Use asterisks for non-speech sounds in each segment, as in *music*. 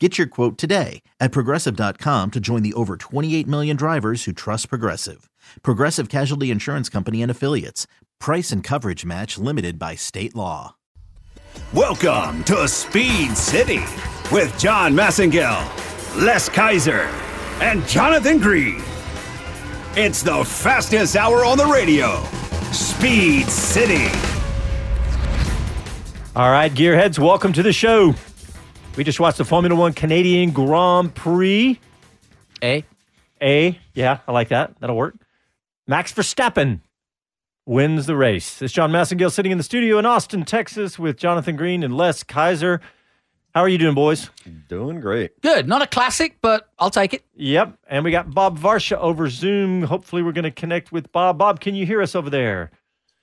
Get your quote today at progressive.com to join the over 28 million drivers who trust Progressive. Progressive Casualty Insurance Company and Affiliates. Price and coverage match limited by state law. Welcome to Speed City with John Massengill, Les Kaiser, and Jonathan Green. It's the fastest hour on the radio. Speed City. All right, gearheads, welcome to the show. We just watched the Formula One Canadian Grand Prix. A. A. Yeah, I like that. That'll work. Max Verstappen wins the race. It's John Massengill sitting in the studio in Austin, Texas with Jonathan Green and Les Kaiser. How are you doing, boys? Doing great. Good. Not a classic, but I'll take it. Yep. And we got Bob Varsha over Zoom. Hopefully, we're going to connect with Bob. Bob, can you hear us over there?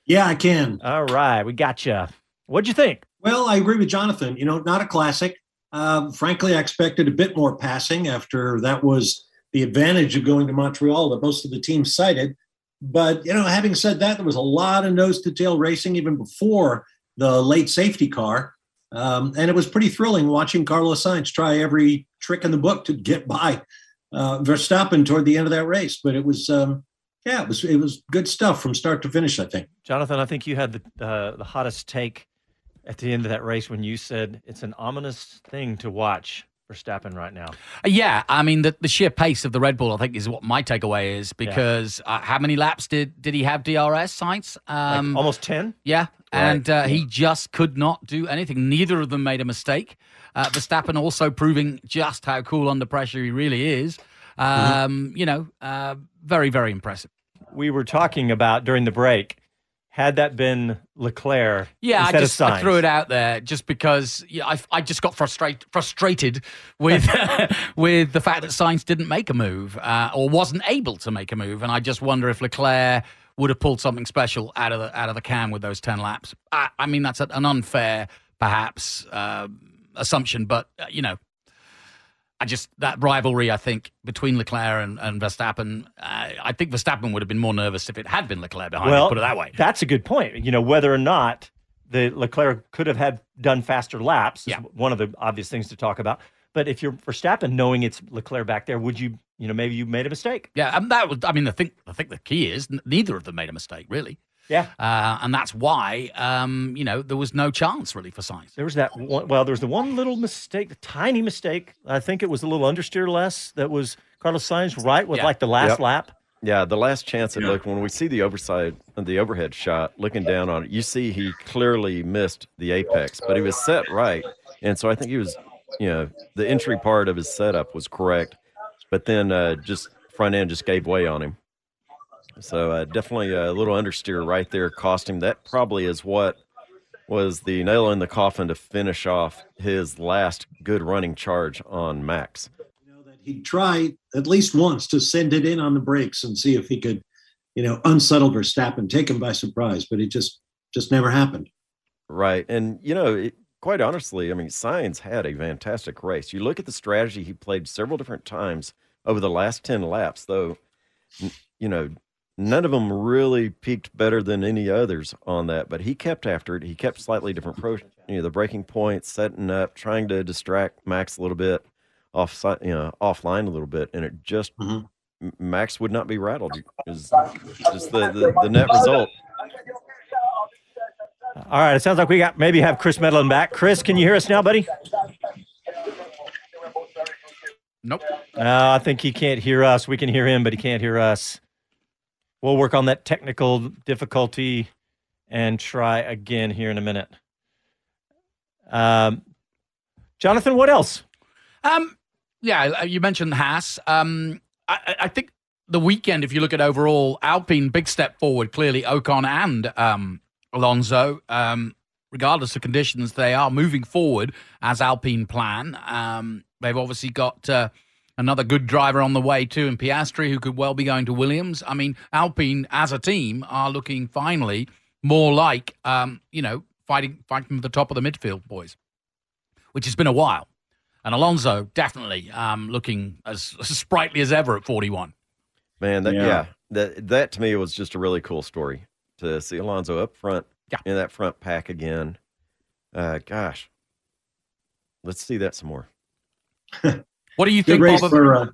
Yeah, I can. All right. We got you. What'd you think? Well, I agree with Jonathan. You know, not a classic. Uh, frankly, I expected a bit more passing after that was the advantage of going to Montreal that most of the teams cited. But, you know, having said that, there was a lot of nose to tail racing even before the late safety car. Um, and it was pretty thrilling watching Carlos Sainz try every trick in the book to get by uh, Verstappen toward the end of that race. But it was, um, yeah, it was it was good stuff from start to finish. I think. Jonathan, I think you had the uh, the hottest take at the end of that race when you said it's an ominous thing to watch for Verstappen right now. Yeah, I mean the, the sheer pace of the Red Bull, I think, is what my takeaway is because uh, how many laps did did he have DRS Sainz? Um, Like almost 10? yeah, and uh, he just could not do anything. Neither of them made a mistake. Uh, Verstappen also proving just how cool under pressure he really is. Um, You know, uh, very very impressive. We were talking about during the break. Had that been Leclerc Yeah, I just I threw it out there just because yeah, I, I just got frustrated frustrated with *laughs* with the fact that Sainz didn't make a move uh, or wasn't able to make a move, and I just wonder if Leclerc would have pulled something special out of the out of the can with those ten laps. I, I mean, that's an unfair perhaps uh, assumption, but uh, you know. I just that rivalry, I think, between Leclerc and, and Verstappen. Uh, I think Verstappen would have been more nervous if it had been Leclerc behind. Well, him, put it that way. That's a good point. You know, whether or not the Leclerc could have had done faster laps is Yeah. one of the obvious things to talk about. But if you're Verstappen, knowing it's Leclerc back there, would you, you know, maybe you made a mistake? Yeah, and that was. I mean, I think I think the key is n- neither of them made a mistake, really, Yeah. uh, and that's why um, you know there was no chance really for Sainz. There was that one, well, there was the one little mistake, the tiny mistake. I think it was a little understeer less that was Carlos Sainz right with Yeah. like the last Yep. lap. Yeah, the last chance it looked when we see the overside, the overhead shot, looking down on it, you see he clearly missed the apex, but he was set right, and so I think he was, you know, the entry part of his setup was correct, but then uh, just front end just gave way on him. So uh, definitely a little understeer right there cost him. That probably is what was the nail in the coffin to finish off his last good running charge on Max. you know, that he'd try at least once to send it in on the brakes and see if he could, you know, unsettle Verstappen, take him by surprise. But it just just never happened. Right. And, you know, it, quite honestly, I mean, Sainz had a fantastic race. You look at the strategy he played several different times over the last 10 laps, though, you know, none of them really peaked better than any others on that, but he kept after it. He kept slightly different approach, you know, the breaking points, setting up, trying to distract Max a little bit off, you know, offline a little bit. And it just, Mhm. Max would not be rattled. Is was just the, the, the net result. All right, it sounds like we got maybe have Chris Medland back. Chris, can you hear us now, buddy? Nope. Uh, I think he can't hear us. We can hear him, but he can't hear us. We'll work on that technical difficulty and try again here in a minute. Um, Jonathan, what else? Um, yeah, uh, you mentioned Haas. Um, I, I think the weekend, if you look at overall, Alpine big step forward. Clearly, Ocon and um, Alonso, um, regardless of conditions, they are moving forward as Alpine plan. Um, they've obviously got uh, another good driver on the way too, in Piastri, who could well be going to Williams. I mean, Alpine as a team are looking finally more like um, you know fighting fighting for the top of the midfield, boys, which has been a while. And Alonso definitely um, looking as, as *laughs* sprightly as ever at 41. Man, that, Yeah. yeah. that that to me was just a really cool story to see Alonso up front Yeah. in that front pack again. Uh, gosh, let's see that some more. *laughs* What do you Good think, Bob? for. Uh,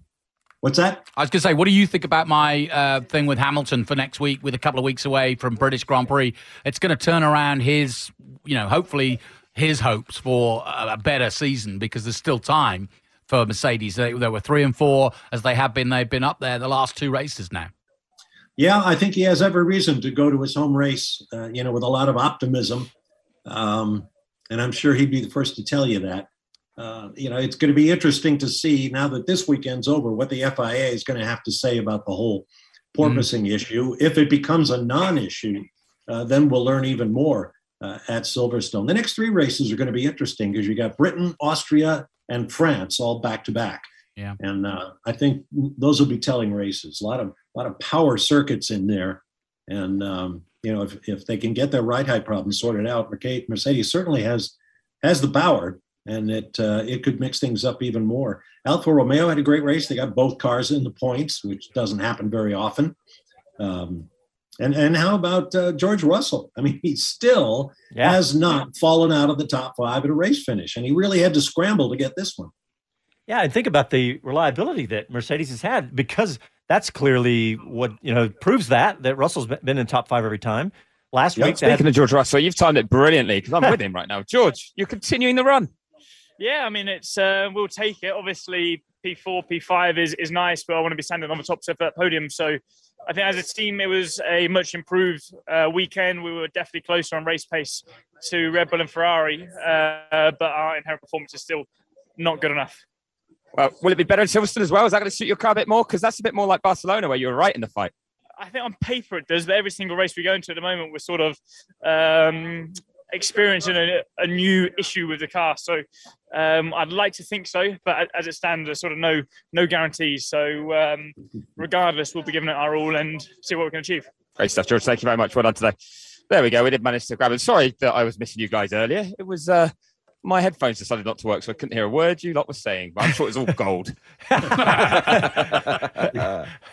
what's that? I was going to say, what do you think about my uh, thing with Hamilton for next week, with a couple of weeks away from British Grand Prix? It's going to turn around his, you know, hopefully his hopes for a, a better season because there's still time for Mercedes. They, they were three and four as they have been. They've been up there the last two races now. Yeah, I think he has every reason to go to his home race, uh, you know, with a lot of optimism. Um, and I'm sure he'd be the first to tell you that. Uh, you know, it's going to be interesting to see now that this weekend's over what the FIA is going to have to say about the whole porpoising issue. If it becomes a non issue, uh, then we'll learn even more uh, at Silverstone. The next three races are going to be interesting because you got Britain, Austria, and France all back to back. Yeah. And uh, I think those will be telling races. A lot of a lot of power circuits in there, and um, you know if, if they can get their ride height problem sorted out, Mercedes, Mercedes certainly has has the power, and it uh, it could mix things up even more. Alfa Romeo had a great race. They got both cars in the points, which doesn't happen very often. Um, and and how about uh, George Russell? I mean, he still Yeah. has not fallen out of the top five at a race finish, and he really had to scramble to get this one. Yeah, and think about the reliability that Mercedes has had because that's clearly what you know proves that that Russell's been been in top five every time. Last Yep, week, they had- Speaking of George Russell, you've timed it brilliantly because I'm *laughs* with him right now. George, you're continuing the run. Yeah, I mean, it's uh, we'll take it. Obviously, P4, P5 is is nice, but I want to be standing on the top step of that podium. So, I think as a team, it was a much improved uh, weekend. We were definitely closer on race pace to Red Bull and Ferrari, uh, but our inherent performance is still not good enough. Well, will it be better in Silverstone as well? Is that going to suit your car a bit more? Because that's a bit more like Barcelona, where you were right in the fight. I think on paper it does, but every single race we go into at the moment, we're sort of um, experiencing a, a new issue with the car. So um, I'd like to think so, but as it stands, there's sort of no no guarantees. So um, regardless, we'll be giving it our all and see what we can achieve. Great stuff, George. Thank you very much. Well done today. There we go. We did manage to grab it. Sorry that I was missing you guys earlier. It was uh, my headphones decided not to work, so I couldn't hear a word you lot were saying. But I'm sure it was all gold. *laughs*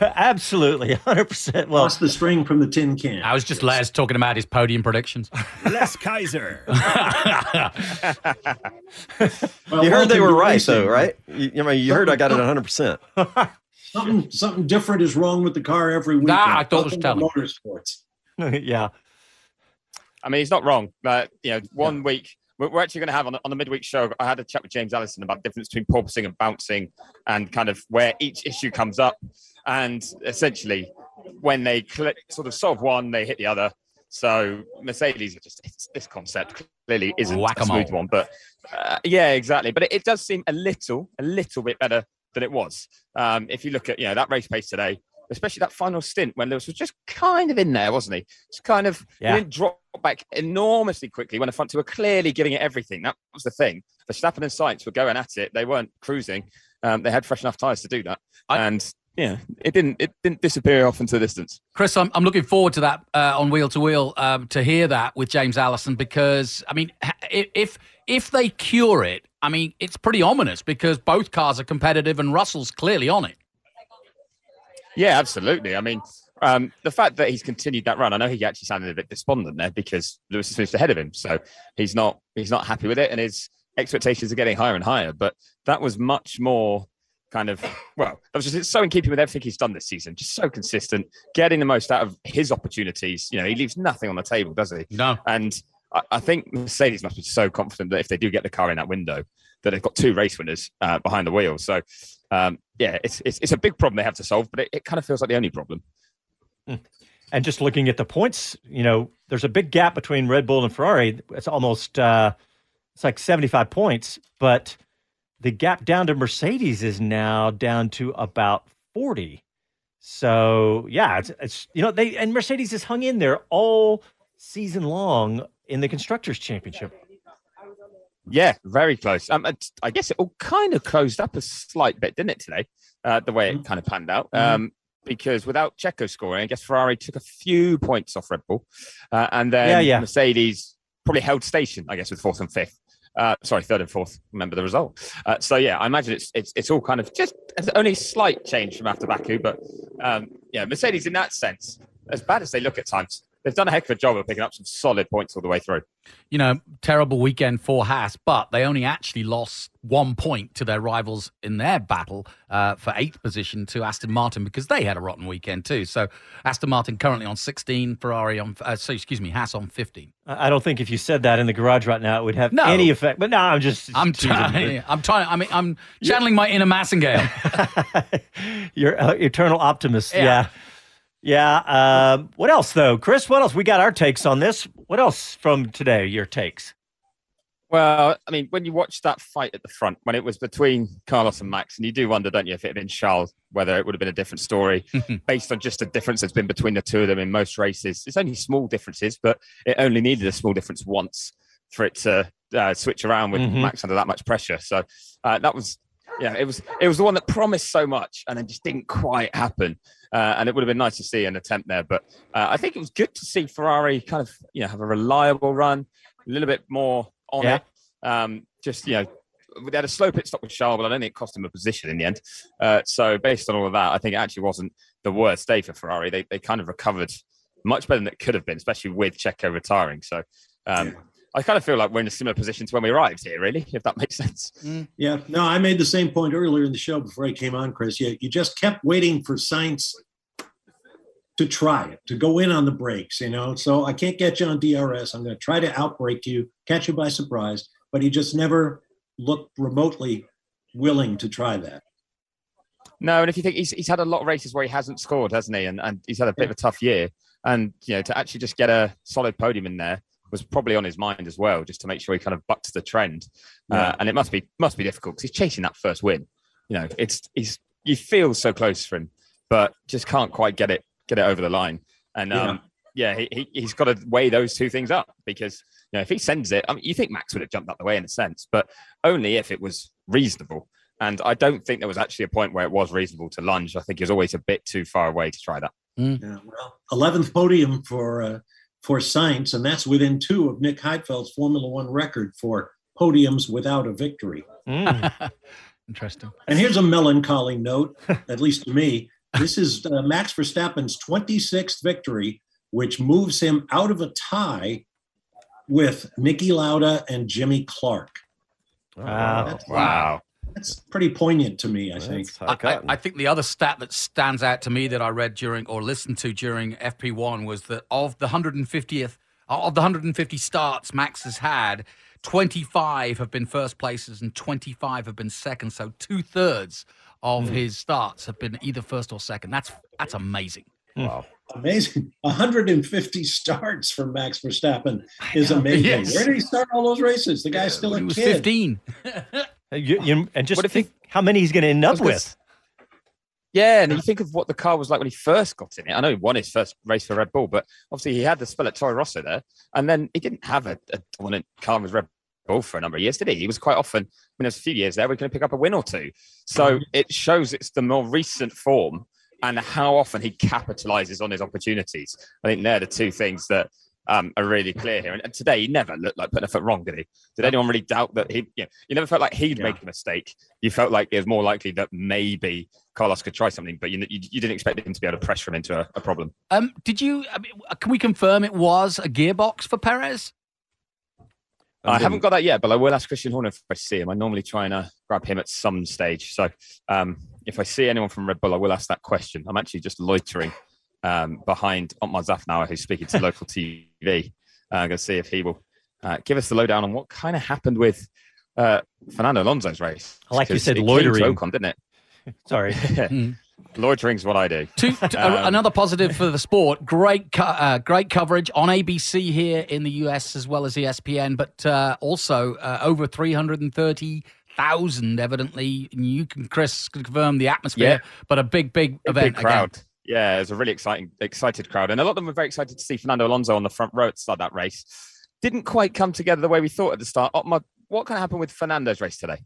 absolutely 100. percent Well, Lost the string from the tin can. I was just Les talking about his podium predictions. Les Kaiser. *laughs* Well, you heard they were right, racing. though, right? You, I mean, you heard I got it 100. percent Something something different is wrong with the car every week. Nah, I thought it was Welcome to Motorsports. *laughs* yeah, I mean, he's not wrong. But you know, one week we're actually going to have on the, on the midweek show. I had a chat with James Allison about the difference between porpoising and bouncing, and kind of where each issue comes up. And essentially, when they cl- sort of solve one, they hit the other. So Mercedes just it's, this concept clearly isn't a Whack-a-mole. smooth one, but uh, yeah, exactly. But it, it does seem a little, a little bit better than it was. Um, if you look at you know that race pace today, especially that final stint when Lewis was just kind of in there, wasn't he? Just kind of Yeah. didn't drop back enormously quickly when the front two were clearly giving it everything. That was the thing. Verstappen and Sainz were going at it. They weren't cruising. Um, they had fresh enough tires to do that, I- and yeah, it didn't it didn't disappear off into the distance. Chris, I'm, I'm looking forward to that uh, on wheel to wheel um, to hear that with James Allison because I mean, if if they cure it, I mean, it's pretty ominous because both cars are competitive and Russell's clearly on it. Yeah, absolutely. I mean, um, the fact that he's continued that run, I know he actually sounded a bit despondent there because Lewis has finished ahead of him, so he's not he's not happy with it, and his expectations are getting higher and higher. But that was much more kind of well, that was just it's so in keeping with everything he's done this season, just so consistent, getting the most out of his opportunities. You know, he leaves nothing on the table, does he? No, And I, think Mercedes must be so confident that if they do get the car in that window, that they've got two race winners uh, behind the wheel. So, um, yeah, it's, it's, it's a big problem they have to solve, but it, it kind of feels like the only problem. And just looking at the points, you know, there's a big gap between Red Bull and Ferrari. It's almost uh, it's like 75 points, but the gap down to Mercedes is now down to about 40. So yeah, it's, it's you know they and Mercedes has hung in there all season long in the constructors championship. Yeah, very close. Um, I guess it all kind of closed up a slight bit, didn't it, today? Uh, the way it kind of panned out. Um, because without Checo scoring, I guess Ferrari took a few points off Red Bull. Uh, and then Yeah, yeah. Mercedes probably held station, I guess, with fourth and fifth. Uh, sorry, third and fourth. Remember the result. Uh, so yeah, I imagine it's it's it's all kind of just only a slight change from after Baku, but um, yeah, Mercedes in that sense, as bad as they look at times, they've done a heck of a job of picking up some solid points all the way through. you know, terrible weekend for Haas, but they only actually lost one point to their rivals in their battle uh, for eighth position to Aston Martin because they had a rotten weekend too. So Aston Martin currently on 16, Ferrari on, uh, so excuse me, Haas on 15. I I don't think if you said that in the garage right now, it would have No. any effect. But no, I'm just I'm trying. I'm trying. I mean, I'm channeling my inner Massengill. *laughs* You're uh, eternal optimist. Yeah. Yeah. Yeah. Um, what else, though? Chris, what else? We got our takes on this. What else from today, your takes? Well, I mean, when you watch that fight at the front, when it was between Carlos and Max, and you do wonder, don't you, if it had been Charles, whether it would have been a different story *laughs* based on just the difference that's been between the two of them in most races. It's only small differences, but it only needed a small difference once for it to uh, switch around with Mhm. Max under that much pressure. So uh, that was, yeah, it was it was the one that promised so much and then just didn't quite happen. Uh, and it would have been nice to see an attempt there, but uh, I think it was good to see Ferrari kind of you know have a reliable run, a little bit more on Yeah. it. Um, just you know, they had a slow pit stop with Charles, but I don't think it cost him a position in the end. Uh, so based on all of that, I think it actually wasn't the worst day for Ferrari. They they kind of recovered much better than it could have been, especially with Checo retiring. So um, I kind of feel like we're in a similar position to when we arrived here, really, if that makes sense. Mm. Yeah, no, I made the same point earlier in the show before I came on, Chris. You, you just kept waiting for Sainz to try it, to go in on the brakes, you know. So I can't get you on DRS. I'm going to try to outbreak you, catch you by surprise, but he just never looked remotely willing to try that. No, and if you think he's, he's had a lot of races where he hasn't scored, hasn't he? And, and he's had a bit of a tough year. And, you know, to actually just get a solid podium in there was probably on his mind as well, just to make sure he kind of bucked the trend. Yeah. Uh, and it must be must be difficult because he's chasing that first win. You know, it's he's you feel so close for him, but just can't quite get it get it over the line. And um, yeah, he, he he's got to weigh those two things up because you know if he sends it, I mean, you think Max would have jumped out the way in a sense, but only if it was reasonable. And I don't think there was actually a point where it was reasonable to lunge. I think he was always a bit too far away to try that. Yeah, well, 11th podium for uh, for Sainz, and that's within two of Nick Heidfeld's Formula One record for podiums without a victory. Mm. *laughs* *laughs* Interesting. And here's a melancholy note, at least to me. This is uh, Max Verstappen's 26th victory, which moves him out of a tie with Niki Lauda and Jimmy Clark. Wow. Wow. That's pretty poignant to me, I think. That's high I, I. I think the other stat that stands out to me that I read during or listened to during FP1 was that of the 150th of the 150 starts Max has had, 25 have been first places and 25 have been second. So two thirds of his starts have been either first or second. That's that's amazing. wow. Amazing. *laughs* 150 starts for Max Verstappen is amazing. yes. Where did he start all those races? The guy's still a he was kid. 15. *laughs* Uh, you- you- and just if he- how many he's going to end up with. Yeah, and you think of what the car was like when he first got in it. I know he won his first race for Red Bull, but obviously he had the spell at Toro Rosso there, and then he didn't have a, a dominant car with Red Bull for a number of years, did he? He was quite often. I mean, there's a few years there he could pick up a win or two. So mm-hmm. it shows it's the more recent form and how often he capitalizes on his opportunities. I think they're the two things that um, are really clear here. And, and today he never looked like putting a foot wrong, did he? Did anyone really doubt that he? You, know, you never felt like he'd Yeah. make a mistake. You felt like it was more likely that maybe Carlos could try something, but you, you, you didn't expect him to be able to pressure him into a, a problem. Um, did you? I mean, can we confirm it was a gearbox for Perez? I haven't got that yet, but I will ask Christian Horner if I see him. I normally try and uh, grab him at some stage. So um, if I see anyone from Red Bull, I will ask that question. I'm actually just loitering um, behind Otmar Szafnauer, who's speaking to local *laughs* TV. Uh, I'm going to see if he will Uh, give us the lowdown on what kind of happened with uh, Fernando Alonso's race. I like you said it loitering. Ocon, didn't it? *laughs* Sorry. *laughs* Loitering's what I do. Two, Um, another positive for the sport. Great, co- uh, great coverage on ABC here in the US as well as ESPN, but uh, also uh, over three hundred and thirty thousand. Evidently, And you can Chris can confirm the atmosphere, but a big, big event big crowd. Yeah, it was a really exciting, excited crowd, and a lot of them were very excited to see Fernando Alonso on the front row at the start of that race. Didn't quite come together the way we thought at the start. Otmar, what kind of happened with Fernando's race today?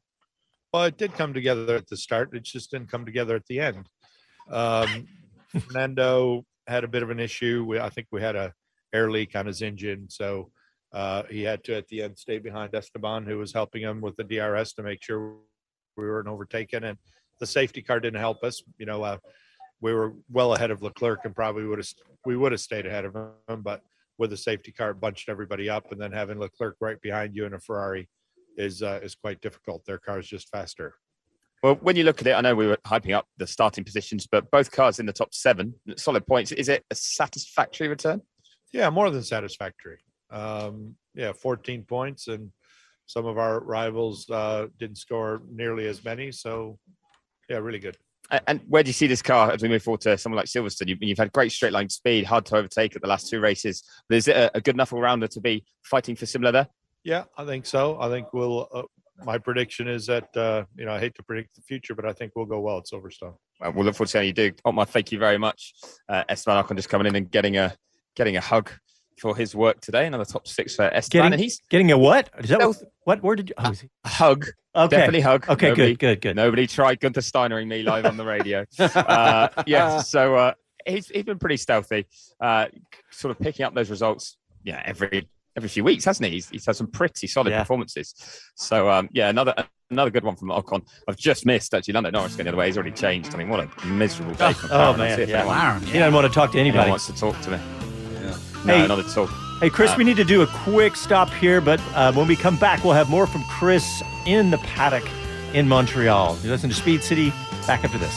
Well, it did come together at the start. It just didn't come together at the end. Um, *laughs* Fernando had a bit of an issue. We, I think we had a air leak on his engine, so uh, he had to at the end stay behind Esteban, who was helping him with the DRS to make sure we weren't overtaken. And the safety car didn't help us. You know, uh, we were well ahead of Leclerc and probably would have we would have stayed ahead of him, but with the safety car bunched everybody up, and then having Leclerc right behind you in a Ferrari is uh, is quite difficult. Their car is just faster. Well, when you look at it, I know we were hyping up the starting positions, but both cars in the top seven, solid points. Is it a satisfactory return? Yeah, more than satisfactory. Um, yeah, 14 points, and some of our rivals uh, didn't score nearly as many. So, yeah, really good. A- And where do you see this car as we move forward to someone like Silverstone? You've, you've had great straight line speed, hard to overtake at the last two races. But is it a, a good enough all rounder to be fighting for similar there? Yeah, I think so. I think we'll. Uh, my prediction is that uh, you know I hate to predict the future, but I think we'll go well at Silverstone. Well, we'll look forward to seeing how you do. Otmar, thank you very much. Uh, Esteban Ocon just coming in and getting a getting a hug for his work today. Another top six for Esteban, Getting, and he's getting a what? Is that what, Stealth- what word did you? Oh, is a hug. Okay. Definitely hug. Okay, Nobody- good, good, good. Nobody tried Gunther Steinering me live on the radio. *laughs* uh, yeah, so uh, he's he's been pretty stealthy, uh, sort of picking up those results. Yeah, every every few weeks, hasn't he? He's, he's had some pretty solid Yeah. performances. So um, yeah, another another good one from Ocon. I've just missed actually Lando Norris going the other way. He's already changed. I mean, what a miserable day. for Oh, man, yeah. anyone- McLaren, He doesn't want to talk to anyone anybody. wants to talk to me. No, Hey. not at all. Hey, Chris, Uh, we need to do a quick stop here, but uh, when we come back, we'll have more from Chris in the paddock in Montreal. You listen to Speed City back after this.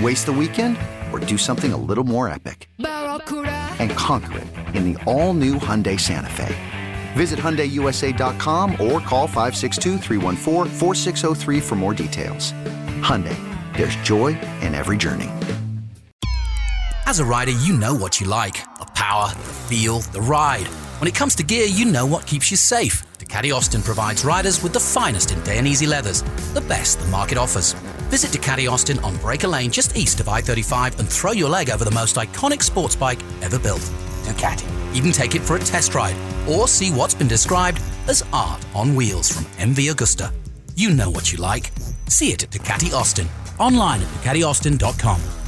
Waste the weekend or do something a little more epic? And conquer it in the all new Hyundai Santa Fe. Visit HyundaiUSA.com or call 562 for more details. Hyundai, there's joy in every journey. As a rider, you know what you like. The power, the feel, the ride. When it comes to gear, you know what keeps you safe. Ducati Austin provides riders with the finest in Dainese leathers, the best the market offers. Visit Ducati Austin on Breaker Lane just east of I-35 and throw your leg over the most iconic sports bike ever built. Ducati. Even take it for a test ride or see what's been described as art on wheels from MV Agusta. You know what you like. See it at Ducati Austin. Online at DucatiAustin.com.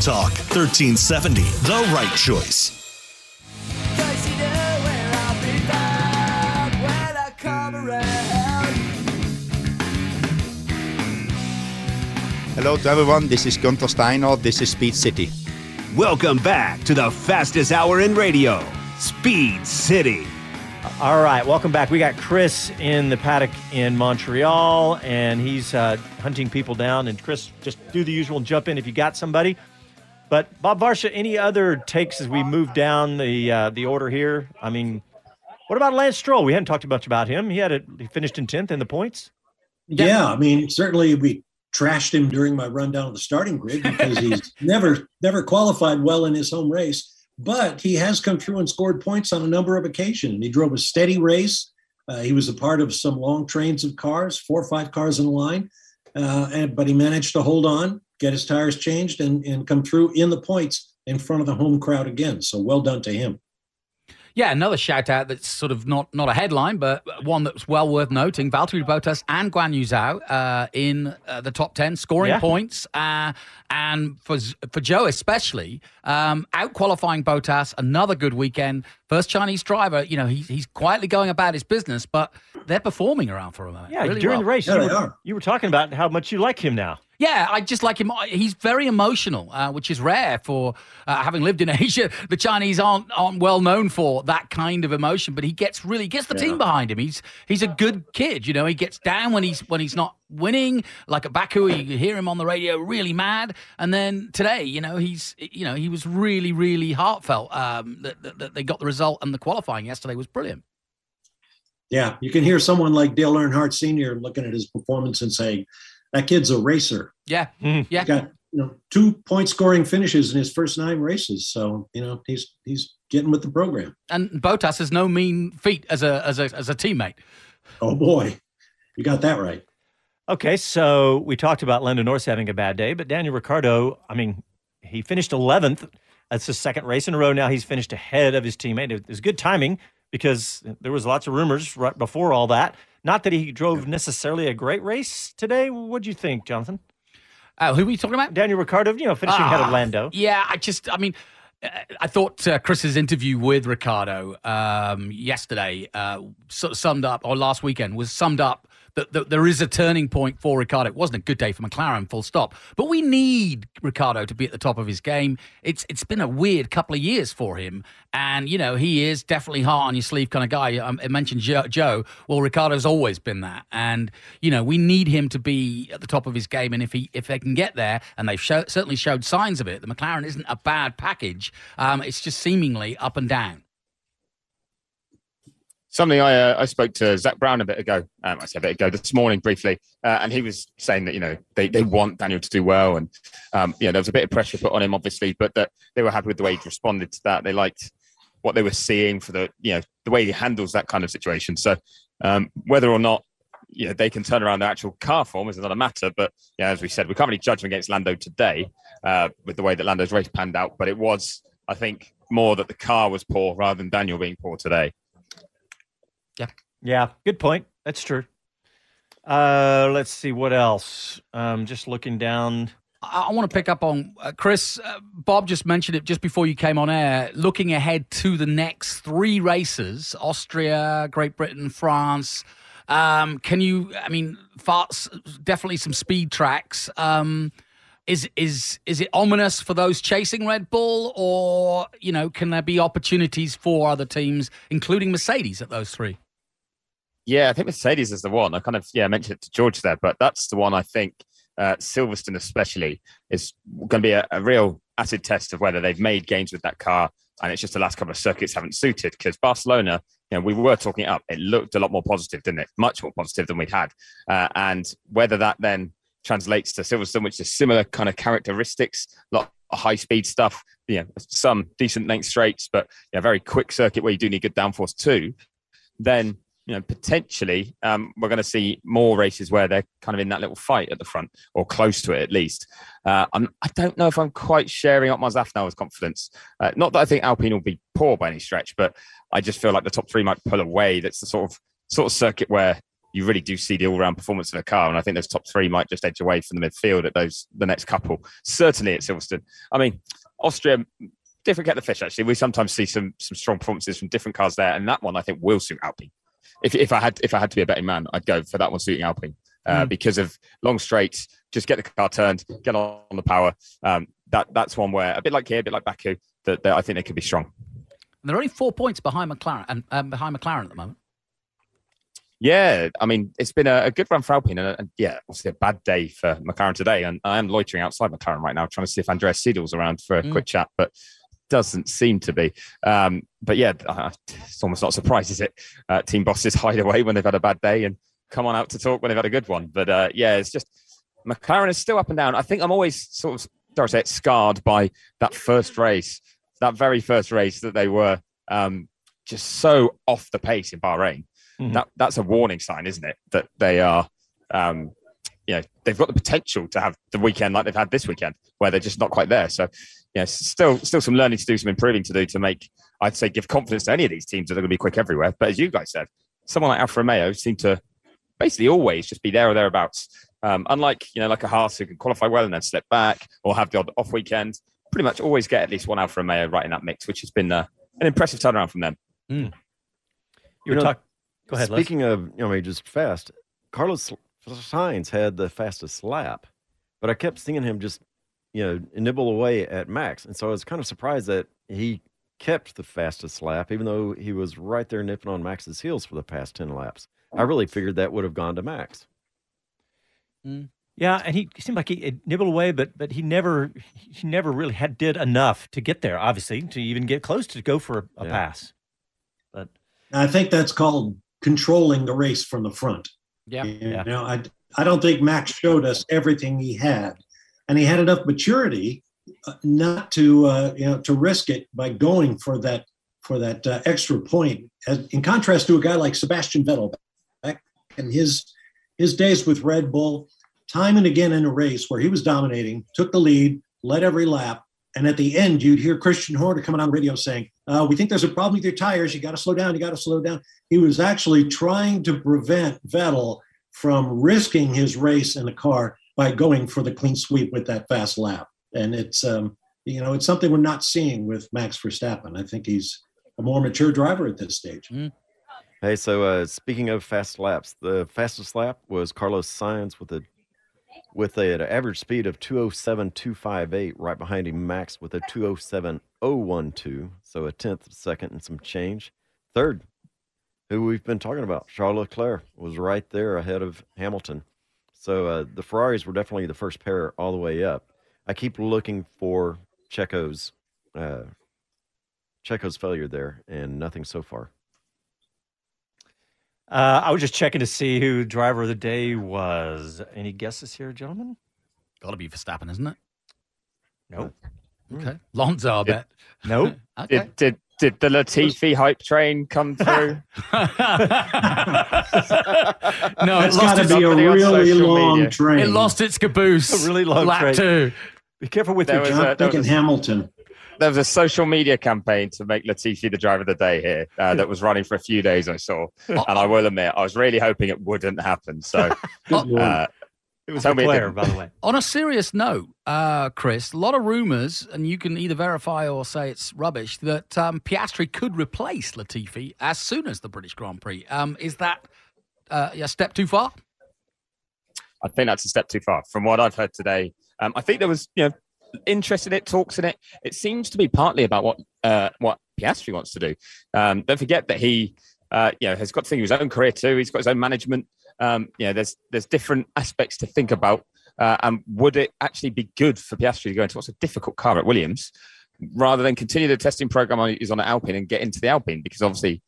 Talk 1370, the right choice. Hello to everyone. This is Gunther Steiner. This is Speed City. Welcome back to the fastest hour in radio, Speed City. All right, welcome back. We got Chris in the paddock in Montreal, and he's uh, hunting people down. And Chris, just do the usual jump in if you got somebody. But Bob Varsha, any other takes as we move down the uh, the order here? I mean, what about Lance Stroll? We hadn't talked much about him. He had a, he finished in tenth in the points. Yeah, I mean, certainly we trashed him during my rundown of the starting grid because he's *laughs* never never qualified well in his home race. But he has come through and scored points on a number of occasions. He drove a steady race. Uh, he was a part of some long trains of cars, four or five cars in a line, uh, and, but he managed to hold on get his tires changed, and, and come through in the points in front of the home crowd again. So well done to him. Yeah, another shout out that's sort of not not a headline, but one that's well worth noting. Valtteri Bottas and Guan Yu Zhou uh, in uh, the top 10, scoring Yeah. points. Uh, and for for Zhou especially, um, out qualifying Bottas, another good weekend. First Chinese driver, you know, he's, he's quietly going about his business, but they're performing around for him. Yeah, really during well. the race, you, were, you were talking about how much you like him now. Yeah, I just like him. He's very emotional, uh, which is rare for uh, having lived in *laughs* Asia. The Chinese aren't aren't well known for that kind of emotion, but he gets really gets the team behind him. He's he's a good kid, you know. He gets down when he's when he's not winning. Like at Baku, you hear him on the radio really mad, and then today, you know, he's you know he was really really heartfelt um, that, that, that they got the result, and the qualifying yesterday was brilliant. Yeah, you can hear someone like Dale Earnhardt Sr. looking at his performance and saying, "That kid's a racer." Yeah, Mm-hmm. yeah. He got you know two point scoring finishes in his first nine races, so you know he's he's getting with the program. And Bottas has no mean feat as a as a as a teammate. Oh boy, you got that right. Okay, so we talked about Lando Norris having a bad day, but Daniel Ricciardo, I mean, he finished 11th. That's the second race in a row now. He's finished ahead of his teammate. It was good timing because there was lots of rumors right before all that. Not that he drove necessarily a great race today. What do you think, Jonathan? Uh, who were you talking about? Daniel Ricciardo, you know, finishing ahead of Ah, Lando. Yeah, I just, I mean, uh, I thought uh, Chris's interview with Ricciardo um, yesterday uh, summed up, or last weekend was summed up that, that there is a turning point for Ricciardo. It wasn't a good day for McLaren, full stop. But we need Ricciardo to be at the top of his game. It's it's been a weird couple of years for him, and you know he is definitely heart on your sleeve kind of guy. Um, I mentioned Zhou. Well, Ricciardo's always been that, and you know we need him to be at the top of his game. And if he if they can get there, and they've show, certainly showed signs of it, the McLaren isn't a bad package. Um, it's just seemingly up and down. Something I uh, I spoke to Zak Brown a bit ago. Um, I said a bit ago this morning briefly, uh, and he was saying that you know they, they want Daniel to do well, and um, you know there was a bit of pressure put on him, obviously, but that they were happy with the way he responded to that. They liked what they were seeing for the you know the way he handles that kind of situation. So um, whether or not you know they can turn around their actual car form is another matter. But yeah, as we said, we can't really judge them against Lando today uh, with the way that Lando's race panned out. But it was, I think, more that the car was poor rather than Daniel being poor today. Yeah. Yeah, good point. That's true. Uh, let's see what else. Um, just looking down I, I want to pick up on uh, Chris. Uh, Bob just mentioned it just before you came on air. Looking ahead to the next three races: Austria, Great Britain, France. Um, can you? I mean, farts, definitely some speed tracks. Um, is is is it ominous for those chasing Red Bull, or you know, can there be opportunities for other teams, including Mercedes, at those three? Yeah, I think Mercedes is the one. I kind of yeah mentioned it to George there, but that's the one I think uh, Silverstone especially is going to be a, a, real acid test of whether they've made gains with that car, and it's just the last couple of circuits haven't suited. Because Barcelona, you know, we were talking it up, it looked a lot more positive, didn't it? Much more positive than we'd had, uh, and whether that then translates to Silverstone, which is similar kind of characteristics, a lot of high speed stuff, you know, some decent length straights, but yeah, very quick circuit where you do need good downforce too, then you know potentially um, we're going to see more races where they're kind of in that little fight at the front or close to it at least. Uh, I'm, I don't know if I'm quite sharing Otmar Szafnauer's confidence. Uh, not that I think Alpine will be poor by any stretch, but I just feel like the top three might pull away. That's the sort of sort of circuit where you really do see the all-round performance of a car. And I think those top three might just edge away from the midfield at those the next couple. Certainly at Silverstone. I mean, Austria, different kettle of fish. Actually, we sometimes see some some strong performances from different cars there, and that one I think will suit Alpine. If if I had if I had to be a betting man, I'd go for that one suiting Alpine uh, mm. because of long straights. Just get the car turned, get on the power. Um, that that's one where a bit like here, a bit like Baku, that, that I think they could be strong. And they're only four points behind McLaren and um, behind McLaren at the moment. Yeah, I mean, it's been a, a good run for Alpine, and, and, yeah, obviously a bad day for McLaren today. And I am loitering outside McLaren right now, trying to see if Andreas Seidl's around for a mm. quick chat, but doesn't seem to be. Um, but yeah, uh, it's almost not a surprise, is it? Uh, team bosses *laughs* hide away when they've had a bad day and come on out to talk when they've had a good one. But uh, yeah, it's just McLaren is still up and down. I think I'm always sort of, sorry, say it, scarred by that first race, that very first race that they were um, just so off the pace in Bahrain mm-hmm. that that's a warning sign, isn't it? That they are, um, you know, they've got the potential to have the weekend like they've had this weekend, where they're just not quite there. So, yeah, still, still some learning to do, some improving to do to make, I'd say, give confidence to any of these teams that are going to be quick everywhere. But as you guys said, someone like Alfa Romeo seemed to basically always just be there or thereabouts. Um, unlike you know, like a Haas who can qualify well and then slip back or have the odd off weekend, pretty much always get at least one Alfa Romeo right in that mix, which has been uh, an impressive turnaround from them. Mm. You were talking Go ahead. Speaking Les. of, you know, just fast, Carlos Sainz had the fastest lap, but I kept seeing him just, you know, nibble away at Max. And so I was kind of surprised that he kept the fastest lap, even though he was right there nipping on Max's heels for the past 10 laps. I really figured that would have gone to Max. Mm. Yeah, and he seemed like he nibbled away, but but he never he never really had did enough to get there. Obviously, to even get close to go for a, a yeah. pass. But I think that's called controlling the race from the front. Yeah. You yeah. know, I, I don't think Max showed us everything he had. And he had enough maturity uh, not to, uh, you know, to risk it by going for that, for that uh, extra point. As, in contrast to a guy like Sebastian Vettel back in his, his days with Red Bull, time and again in a race where he was dominating, took the lead, led every lap, and at the end, you'd hear Christian Horner coming on radio saying, uh, We think there's a problem with your tires. You got to slow down. You got to slow down. He was actually trying to prevent Vettel from risking his race in the car by going for the clean sweep with that fast lap. And it's, um, you know, it's something we're not seeing with Max Verstappen. I think he's a more mature driver at this stage. Mm. Hey, so uh, speaking of fast laps, the fastest lap was Carlos Sainz with a with a, an average speed of 207.258, right behind him, Max with a 207.012, so a tenth of a second and some change. Third, who we've been talking about, Charles Leclerc, was right there ahead of Hamilton. So uh, the Ferraris were definitely the first pair all the way up. I keep looking for Checo's uh, Checo's failure there, and nothing so far. Uh, I was just checking to see who driver of the day was. Any guesses here, gentlemen? Got to be Verstappen, isn't it? Nope. Okay. Lonzo, I bet. Nope. *laughs* okay. Did, did did the Latifi hype train come through? *laughs* *laughs* no, it's got to be a really long media. train. It lost its caboose. *laughs* A really long lap train. two. Be careful with There your was jump. a- there Thinking was- Hamilton. There was a social media campaign to make Latifi the driver of the day here uh, that was running for a few days. I saw, and I will admit, I was really hoping it wouldn't happen. So, uh, It was Tell me it Leclerc, by the way. On a serious note, uh, Chris, a lot of rumors, and you can either verify or say it's rubbish, that um, Piastri could replace Latifi as soon as the British Grand Prix. Um, is that uh, a step too far? I think that's a step too far from what I've heard today. Um, I think there was, you know, interest in it, talks in it. It seems to be partly about what uh, what Piastri wants to do. Um, don't forget that he, uh, you know, has got to think of his own career too. He's got his own management. Um, you know, there's there's different aspects to think about. Uh, and would it actually be good for Piastri to go into what's a difficult car at Williams, rather than continue the testing program on, he's on at Alpine and get into the Alpine? Because obviously,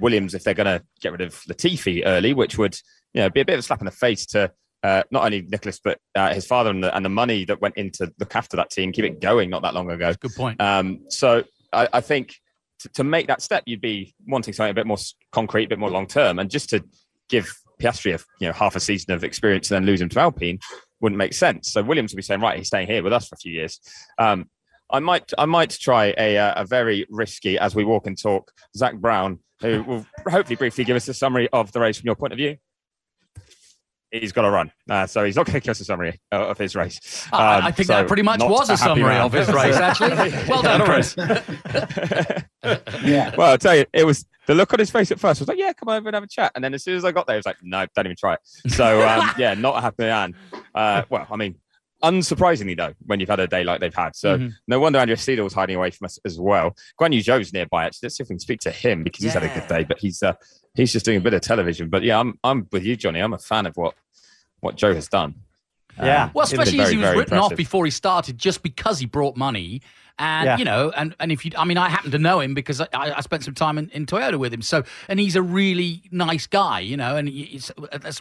Williams, if they're going to get rid of Latifi early, which would you know be a bit of a slap in the face to uh, not only Nicholas but uh, his father and the, and the money that went into look after that team, keep it going not that long ago. Good point. Um, so I, I think to, to make that step, you'd be wanting something a bit more concrete, a bit more long term, and just to give Piastri a, you know half a season of experience and then lose him to Alpine wouldn't make sense. So Williams would be saying, right, he's staying here with us for a few years. Um, I might I might try a a very risky as we walk and talk Zak Brown, who will hopefully briefly give us a summary of the race from your point of view. He's got to run, uh, so he's not going to give us a summary of his race. I- I Um, think that pretty much was a happy summary man. of his race, actually. *laughs* Well done, Chris. Yeah. Well, I'll tell you, it was the look on his face at first was like, yeah, come over and have a chat. And then as soon as I got there, it was like, no, don't even try it. So, um, *laughs* yeah, not a happy man. Uh, well, I mean, unsurprisingly, though, when you've had a day like they've had. So, Mhm. no wonder Andreas Seidl was hiding away from us as well. Guan Yu Zhou's nearby, actually. Let's see if we can speak to him because he's had a good day, but he's uh, he's just doing a bit of television. But yeah, I'm, I'm with you, Johnny. I'm a fan of what, what Zhou has done. Um, Well, it's especially as he was written off before he started, just because he brought money. And Yeah. you know, and, and if you, I mean, I happen to know him because I, I spent some time in, in Toyota with him. So, and he's a really nice guy, you know. And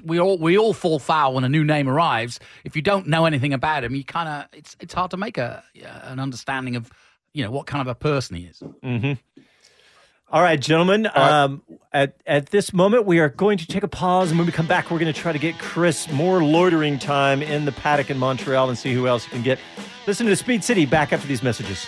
we all we all fall foul when a new name arrives. If you don't know anything about him, you kind of it's it's hard to make a an understanding of you know what kind of a person he is. Mm-hmm. All right, gentlemen. Um, at at this moment, we are going to take a pause, and when we come back, we're going to try to get Chris more loitering time in the paddock in Montreal and see who else he can get. Listen to Speed City back after these messages.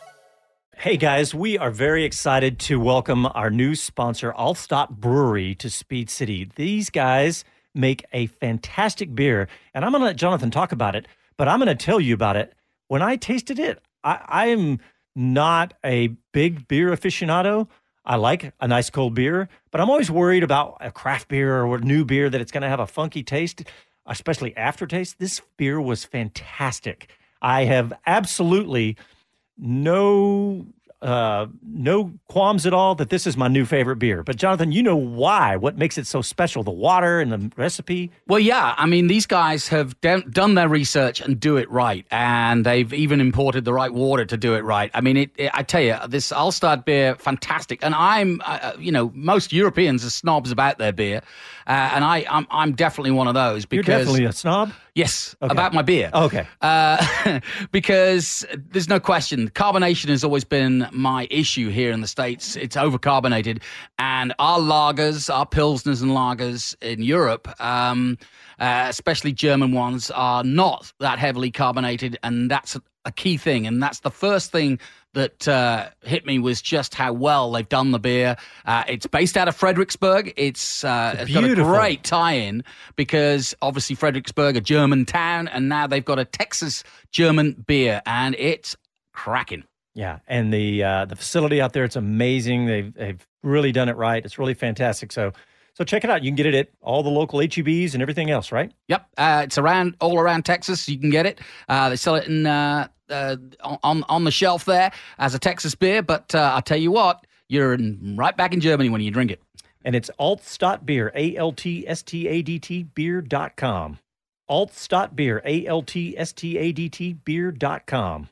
Hey guys, we are very excited to welcome our new sponsor, Altstadt Brewery, to Speed City. These guys make a fantastic beer, and I'm going to let Jonathan talk about it, but I'm going to tell you about it. When I tasted it, I, I am not a big beer aficionado. I like a nice cold beer, but I'm always worried about a craft beer or a new beer that it's going to have a funky taste, especially aftertaste. This beer was fantastic. I have absolutely no uh, no qualms at all that this is my new favorite beer. But Jonathan, you know why? What makes it so special? The water and the recipe. Well, yeah. I mean, these guys have done, done their research and do it right, and they've even imported the right water to do it right. I mean, it, it, I tell you, this Altstadt beer, fantastic. And I'm, uh, you know, most Europeans are snobs about their beer, uh, and I, I'm, I'm definitely one of those because You're definitely a snob. Yes, Okay. about my beer. Okay. Uh, *laughs* because there's no question, carbonation has always been my issue here in the States. It's overcarbonated. And our lagers, our Pilsners and lagers in Europe, um, uh, especially German ones, are not that heavily carbonated. And that's a, key thing. And that's the first thing that uh, hit me was just how well they've done the beer. Uh, it's based out of Fredericksburg. It's, uh, it's got a great tie-in because obviously Fredericksburg, a German town, and now they've got a Texas German beer, and it's cracking. Yeah, and the uh, the facility out there, it's amazing. They've they've really done it right. It's really fantastic. So so check it out. You can get it at all the local HEBs and everything else, right? Yep, uh, it's around all around Texas. You can get it. Uh, they sell it in uh, uh, on on the shelf there as a Texas beer. But uh, I'll tell you what, you're in, right back in Germany when you drink it. And it's Altstadt Beer, A L T S T A D T beer.com. Altstadt Beer, A L T S T A D T beer.com.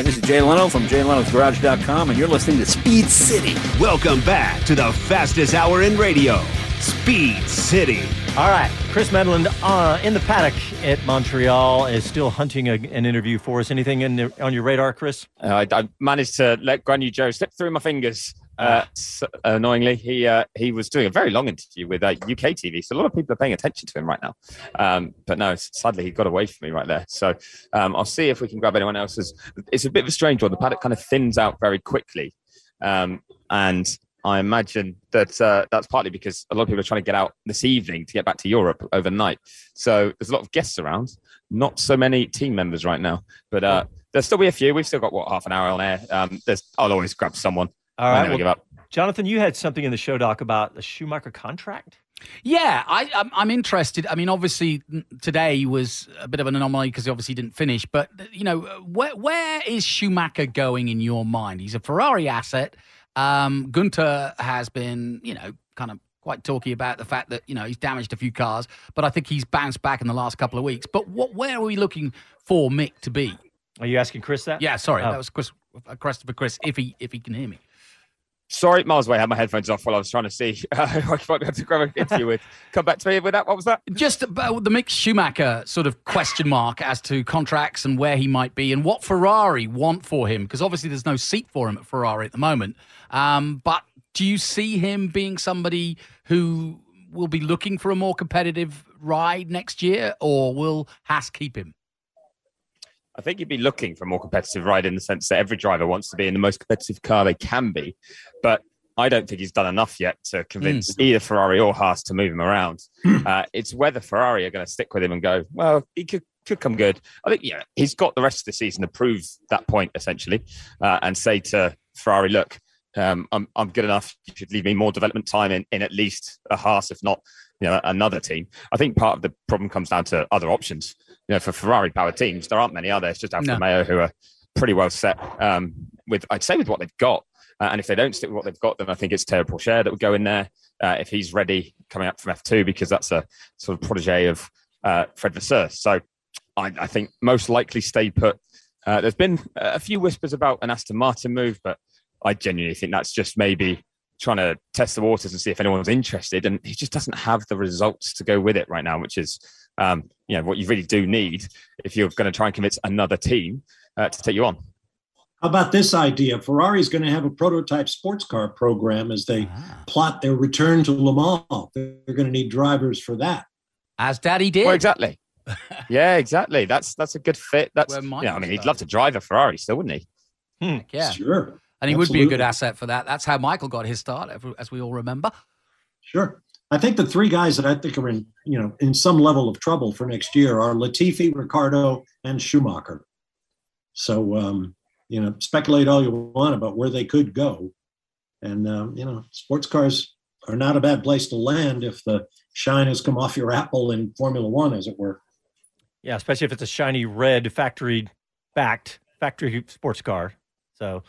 Hi, this is Jay Leno from JayLeno'sGarage.com, and you're listening to Speed City. Welcome back to the fastest hour in radio, Speed City. All right, Chris Medland uh, in the paddock at Montreal is still hunting a, an interview for us. Anything in the, on your radar, Chris? Uh, I, I managed to let Guanyu Zhou slip through my fingers. Uh, s- annoyingly, he uh, he was doing a very long interview with uh, UK TV, so a lot of people are paying attention to him right now. Um, but no, sadly, he got away from me right there. So um, I'll see if we can grab anyone else's. It's a bit of a strange one. The paddock kind of thins out very quickly, um, and I imagine that uh, that's partly because a lot of people are trying to get out this evening to get back to Europe overnight. So there's a lot of guests around, not so many team members right now, but uh, there'll still be a few. We've still got what half an hour on air. Um, I'll always grab someone. All I right. never well, give up. Jonathan, you had something in the show doc about the Schumacher contract. Yeah, I, I'm, I'm interested. I mean, obviously today was a bit of an anomaly because he obviously didn't finish. But you know, where where is Schumacher going in your mind? He's a Ferrari asset. Um, Gunter has been, you know, kind of quite talky about the fact that you know he's damaged a few cars, but I think he's bounced back in the last couple of weeks. But what where are we looking for Mick to be? Are you asking Chris that? Yeah, sorry, Oh. that was Chris, uh, Christopher Chris. If he if he can hear me. Sorry, miles away. I had my headphones off while I was trying to see *laughs* uh, I might be able to grab an interview with. Come back to me with that. What was that? Just about the Mick Schumacher sort of question mark as to contracts and where he might be and what Ferrari want for him, because obviously there's no seat for him at Ferrari at the moment. Um, but do you see him being somebody who will be looking for a more competitive ride next year, or will Haas keep him? I think you'd be looking for a more competitive ride in the sense that every driver wants to be in the most competitive car they can be. But I don't think he's done enough yet to convince either Ferrari or Haas to move him around. *clears throat* uh, it's whether Ferrari are going to stick with him and go, well, he could, could come good. I think, yeah, he's got the rest of the season to prove that point, essentially, uh, and say to Ferrari, look, um, I'm, I'm good enough. You should leave me more development time in, in at least a Haas, if not you know, another team. I think part of the problem comes down to other options. You know, for Ferrari powered teams, there aren't many, are there? It's just Alfa No. Romeo who are pretty well set um, with, I'd say, with what they've got. Uh, and if they don't stick with what they've got, then I think it's Théo Pourchaire that would go in there uh, if he's ready coming up from F2 because that's a sort of protege of uh, Fred Vasseur. So I, I think most likely stay put. Uh, there's been a few whispers about an Aston Martin move, but I genuinely think that's just maybe trying to test the waters and see if anyone's interested. And he just doesn't have the results to go with it right now, which is um, you know what you really do need if you're going to try and convince another team uh, to take you on. How about this idea? Ferrari's going to have a prototype sports car program as they plot their return to Le Mans. They're going to need drivers for that. As Daddy did. Well, exactly. *laughs* yeah, exactly. That's that's a good fit. That's Where yeah. Michael I mean, he'd love to drive a Ferrari, still, wouldn't he? Heck yeah. Sure. And he would be a good asset for that. That's how Michael got his start, as- as we all remember. Sure. I think the three guys that I think are in, you know, in some level of trouble for next year are Latifi, Ricciardo, and Schumacher. So, um, you know, speculate all you want about where they could go, and um, you know, sports cars are not a bad place to land if the shine has come off your apple in Formula One, as it were. Yeah, especially if it's a shiny red factory backed factory sports car. So,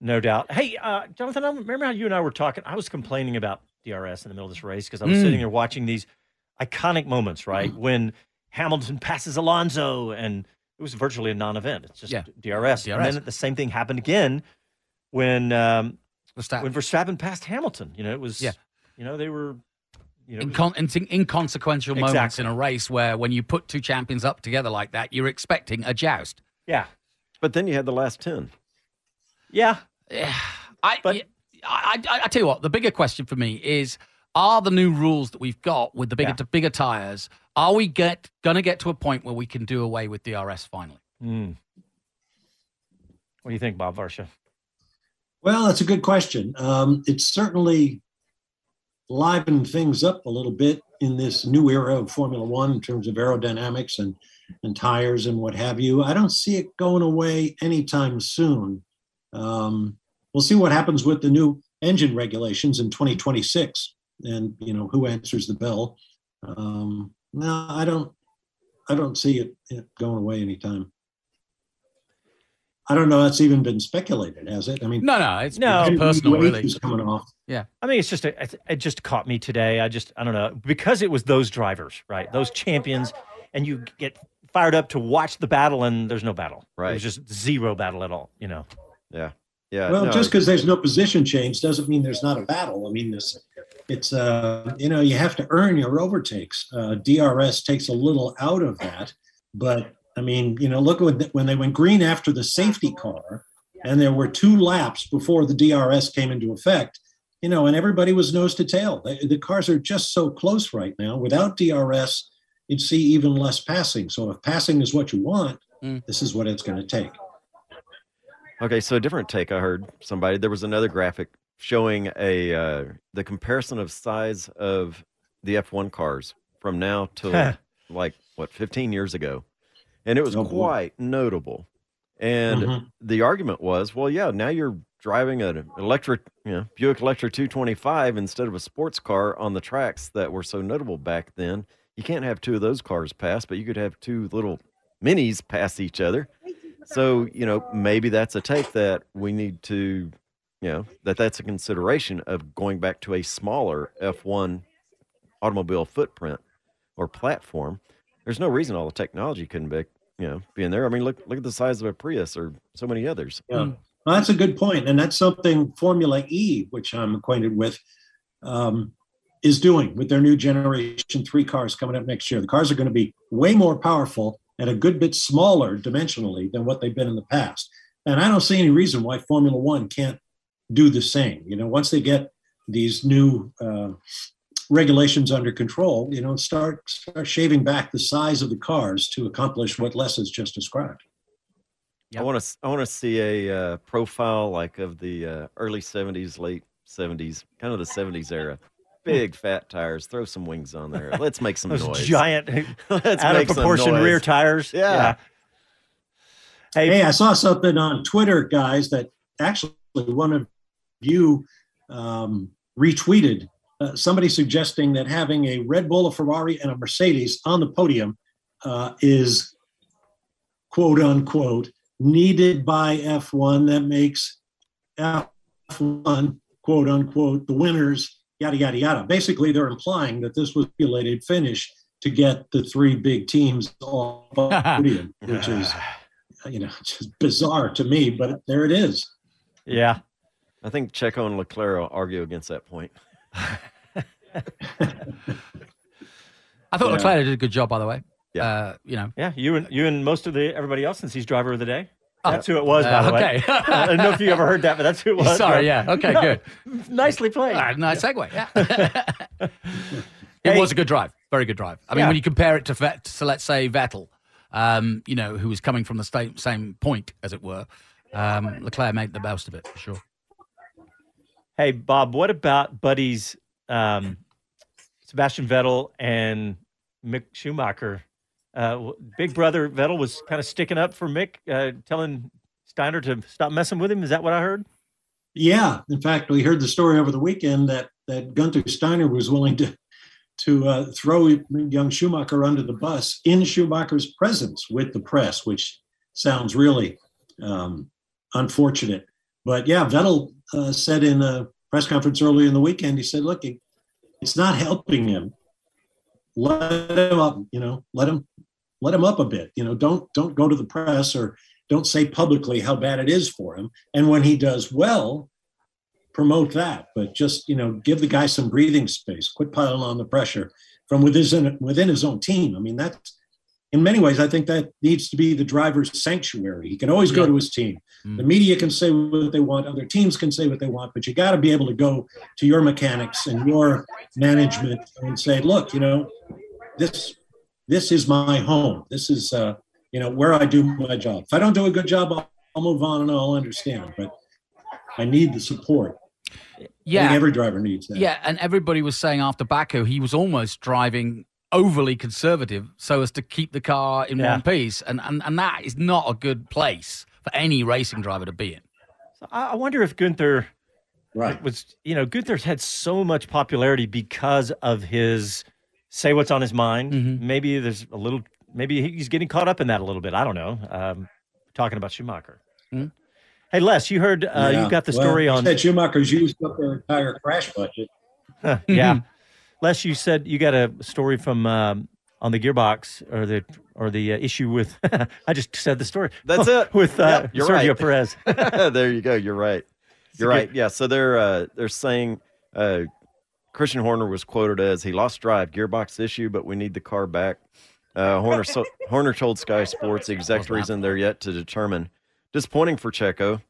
no doubt. Hey, uh, Jonathan, I remember how you and I were talking. I was complaining about DRS in the middle of this race because I was Mm. sitting there watching these iconic moments, right? When Hamilton passes Alonso and it was virtually a non event. It's just Yeah. DRS. And then the same thing happened again when um, Verstappen. when Verstappen passed Hamilton. You know, it was, Yeah. you know, they were, you know, Incon- in- inconsequential moments in a race where when you put two champions up together like that, you're expecting a joust. yeah. But then you had the last 10. Yeah. I, I, I, I tell you what, the bigger question for me is: Are the new rules that we've got with the bigger bigger tires? Are we get going to get to a point where we can do away with DRS finally? Mm. What do you think, Bob Varsha? Well, that's a good question. Um, it's certainly livened things up a little bit in this new era of Formula One in terms of aerodynamics and, and tires and what have you. I don't see it going away anytime soon. Um, we'll see what happens with the new engine regulations in 2026 and, you know, who answers the bell. Um, no, I don't, I don't see it, it going away anytime. I don't know. That's even been speculated, has it? I mean, No, no, it's No. it's personal, really. Coming off? Yeah. I mean, it's just a, it- it just caught me today. I just I don't know because it was those drivers, right? Those champions, and you get fired up to watch the battle, and there's no battle. Right. It was just zero battle at all. You know. Yeah. Yeah. Well, no, just because there's no position change doesn't mean there's not a battle. I mean, this, it's uh, you know, you have to earn your overtakes. Uh, DRS takes a little out of that, but I mean, you know, look when when they went green after the safety car, and there were two laps before the DRS came into effect. You know, and everybody was nose to tail. The, the cars are just so close right now. Without DRS, you'd see even less passing. So if passing is what you want, this is what it's going to take. Okay, so a different take. I heard somebody. There was another graphic showing a uh, the comparison of size of the F1 cars from now to *laughs* like what 15 years ago, and it was Oh, boy. quite notable. And Mhm. the argument was, well, yeah, now you're driving an electric, you know, Buick Electra 225 instead of a sports car on the tracks that were so notable back then. You can't have two of those cars pass, but you could have two little minis pass each other. So, you know, maybe that's a take that we need to, you know, that that's a consideration of going back to a smaller F1 automobile footprint or platform. There's no reason all the technology couldn't be, you know, be in there. I mean, look look at the size of a Prius or so many others. Yeah. Well, that's a good point, and that's something Formula E, which I'm acquainted with, um, is doing with their new Generation Three cars coming up next year. The cars are going to be way more powerful and a good bit smaller dimensionally than what they've been in the past. And I don't see any reason why Formula One can't do the same. You know, once they get these new uh, regulations under control, you know, start start shaving back the size of the cars to accomplish what Les has just described. I want to I want to see a uh, profile like of the uh, early 70s, late 70s, kind of the 70s era. Big fat tires, throw some wings on there. Let's make some *laughs* Those noise. giant, *laughs* Let's out of make some proportion rear tires. Yeah. Hey, I saw something on Twitter, guys, that actually one of you um, retweeted. Uh, somebody suggesting that having a Red Bull, a Ferrari, and a Mercedes on the podium uh, is quote unquote needed by F1. That makes F1 quote unquote the winners, yada, yada, yada. Basically, they're implying that this was a regulated finish to get the three big teams on the *laughs* podium, which is *sighs* you know, just bizarre to me, but there it is. Yeah. I think Checo and Leclerc will argue against that point. *laughs* I thought Yeah. Leclerc did a good job, by the way. Yeah. Uh, you know. Yeah, you and you and most of the everybody else since he's driver of the day. Oh. That's who it was, by Uh, the way. okay. *laughs* I don't know if you ever heard that, but that's who it was. Sorry, yeah. Okay, No, good. Nicely played. Nice segue. Yeah. *laughs* it was a good drive. Very good drive. I mean, Yeah. when you compare it to, Vet, to let's say Vettel, um, you know, who was coming from the same same point, as it were, um, Leclerc made the most of it for sure. Hey, Bob, what about buddies um, Sebastian Vettel and Mick Schumacher? Uh, big brother Vettel was kind of sticking up for Mick, uh, telling Steiner to stop messing with him. Is that what I heard? Yeah. In fact, we heard the story over the weekend that that Gunther Steiner was willing to to uh, throw young Schumacher under the bus in Schumacher's presence with the press, which sounds really um, unfortunate. But yeah, Vettel uh, said in a press conference earlier in the weekend, he said, "Look, it's not helping him. Let him up. You know, let him let him up a bit. You know, don't don't go to the press or don't say publicly how bad it is for him. And when he does well, promote that. But just you know, give the guy some breathing space. Quit piling on the pressure from within within his own team. I mean, that's in many ways, I think that needs to be the driver's sanctuary. He can always go to his team. Mm. The media can say what they want, other teams can say what they want, but you got to be able to go to your mechanics and your management and say, look, you know, this this is my home. This is uh, you know where I do my job. If I don't do a good job, I'll, I'll move on and I'll understand. But I need the support. Yeah, every driver needs that. Yeah, and everybody was saying after Baku, he was almost driving overly conservative so as to keep the car in yeah. one piece. And, and, and that is not a good place for any racing driver to be in. So I wonder if Gunther right. was, you know, Gunther's had so much popularity because of his say what's on his mind. Mm-hmm. Maybe there's a little, maybe he's getting caught up in that a little bit. I don't know. Um, talking about Schumacher. Mm-hmm. Hey, Les, you heard, uh, yeah. you got the story on. Said Schumacher's used up their entire crash budget. yeah. Les, you said you got a story from um, on the gearbox or the or the uh, issue with. *laughs* I just said the story. That's it *laughs* with uh, you're Sergio right. Perez. *laughs* there you go. You're right. You're right. Yeah. So they're uh, they're saying uh, Christian Horner was quoted as he lost drive, gearbox issue, but we need the car back. Uh, Horner so, *laughs* Horner told Sky Sports the exact reason they're yet to determine. Disappointing for Checo.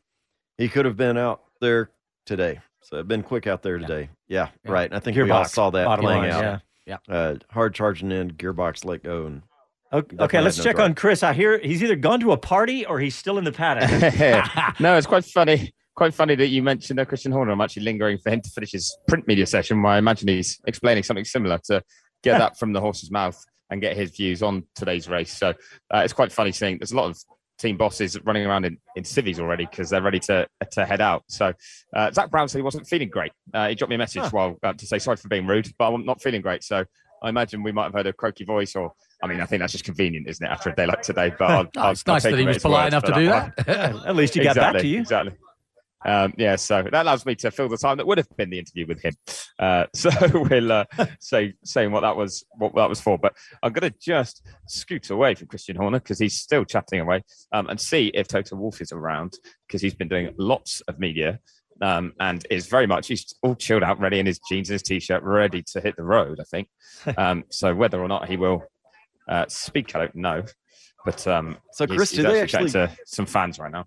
He could have been out there today. So been quick out there today. Yeah, yeah. right. I think gearbox, we all saw that playing line, out. Yeah, yeah. Uh, hard charging in, gearbox let go, and okay. okay let's no check drive. on Chris. I hear he's either gone to a party or he's still in the paddock. *laughs* *laughs* no, it's quite funny. Quite funny that you mentioned uh, Christian Horner. I'm actually lingering for him to finish his print media session, where I imagine he's explaining something similar to get that from the horse's mouth and get his views on today's race. So uh, it's quite funny seeing there's a lot of team bosses running around in, in civvies already because they're ready to to head out. So uh, Zak Brown said he wasn't feeling great. Uh, he dropped me a message huh. while uh, to say sorry for being rude, but I'm not feeling great. So I imagine we might have heard a croaky voice, or I mean, I think that's just convenient, isn't it, after a day like today? But I'll, oh, it's I'll, nice I'll that he was polite enough to do that. that. *laughs* At least he got exactly, back to you. Exactly. Um, yeah, so that allows me to fill the time that would have been the interview with him. Uh, *laughs* so we'll uh, say saying what that was what that was for. But I'm going to just scoot away from Christian Horner because he's still chatting away um, and see if Toto Wolff is around because he's been doing lots of media um, and is very much he's all chilled out, ready in his jeans and his t-shirt, ready to hit the road. I think. *laughs* Um, so whether or not he will uh, speak, I don't know. But um, so Chris, he's, he's do actually to some fans right now?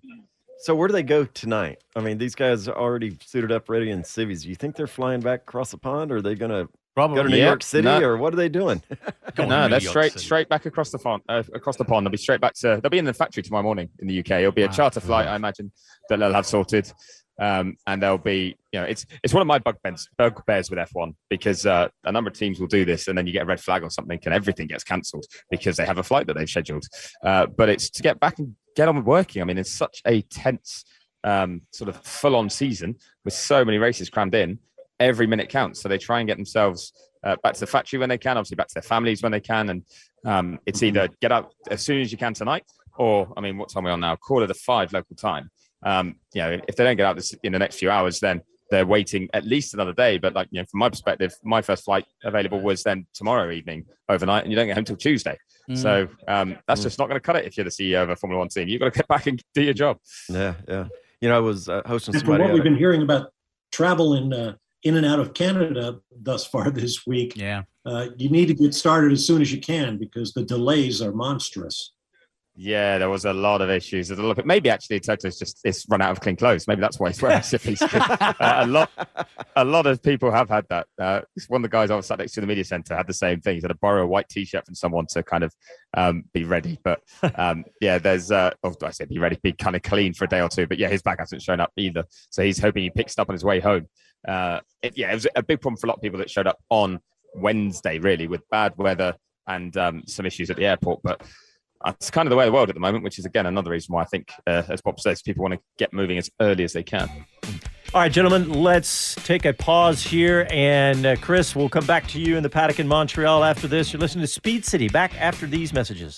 So where do they go tonight? I mean, these guys are already suited up, ready in civvies. Do you think they're flying back across the pond, or are they going to go to New York City, no. or what are they doing? *laughs* no, they're straight City. straight back across the pond. Uh, across the pond, they'll be straight back to. They'll be in the factory tomorrow morning in the UK. It'll be a wow. charter flight, I imagine, that they'll have sorted. Um, and there'll be, you know, it's it's one of my bugbears, bugbears with F1 because uh, a number of teams will do this, and then you get a red flag or something, and everything gets cancelled because they have a flight that they've scheduled. Uh, but it's to get back and get on with working. I mean, it's such a tense um, sort of full on season with so many races crammed in, every minute counts. So they try and get themselves uh, back to the factory when they can, obviously back to their families when they can. And um, it's either get out as soon as you can tonight, or I mean, what time are we on now? Quarter to five local time. Um, you know, if they don't get out this in the next few hours, then they're waiting at least another day. But like, you know, from my perspective, my first flight available was then tomorrow evening overnight, and you don't get home till Tuesday. Mm. So um, that's mm. just not going to cut it if you're the CEO of a Formula One team. You've got to get back and do your job. Yeah, yeah you know, I was uh, hosting and somebody. From what we've been hearing about travel in uh, in and out of Canada thus far *laughs* this week, yeah, uh, you need to get started as soon as you can because the delays are monstrous. Yeah, there was a lot of issues. There's a lot of, maybe actually Toto's just it's run out of clean clothes. Maybe that's why he's wearing civvies. uh, a lot, a lot of people have had that. Uh, one of the guys I was sat next to in the media center had the same thing. He had to borrow a white t-shirt from someone to kind of um, be ready. But *laughs* um, yeah, there's uh, oh, I said be ready, be kind of clean for a day or two. But yeah, his bag hasn't shown up either. So he's hoping he picks it up on his way home. Uh, it, yeah, it was a big problem for a lot of people that showed up on Wednesday, really, with bad weather and um, some issues at the airport. But that's kind of the way of the world at the moment, which is again another reason why I think, uh, as Bob says, people want to get moving as early as they can. All right, gentlemen, let's take a pause here. And uh, Chris, we'll come back to you in the paddock in Montreal after this. You're listening to Speed City. Back after these messages.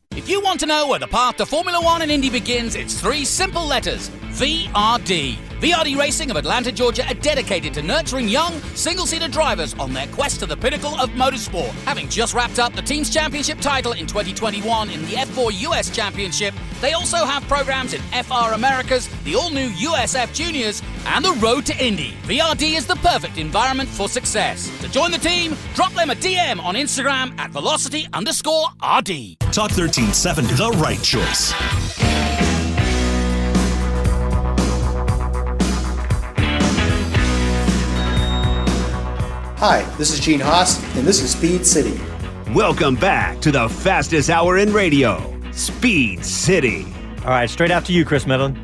If you want to know where the path to Formula One and Indy begins, it's three simple letters VRD. VRD Racing of Atlanta, Georgia are dedicated to nurturing young, single seater drivers on their quest to the pinnacle of motorsport. Having just wrapped up the team's championship title in 2021 in the F4 US Championship, they also have programs in FR Americas, the all new USF Juniors, and the Road to Indy. VRD is the perfect environment for success. To join the team, drop them a DM on Instagram at velocity underscore RD. Talk 1370, the right choice. Hi, this is Gene Haas, and this is Speed City. Welcome back to the fastest hour in radio, Speed City. All right, straight after you, Chris Medland.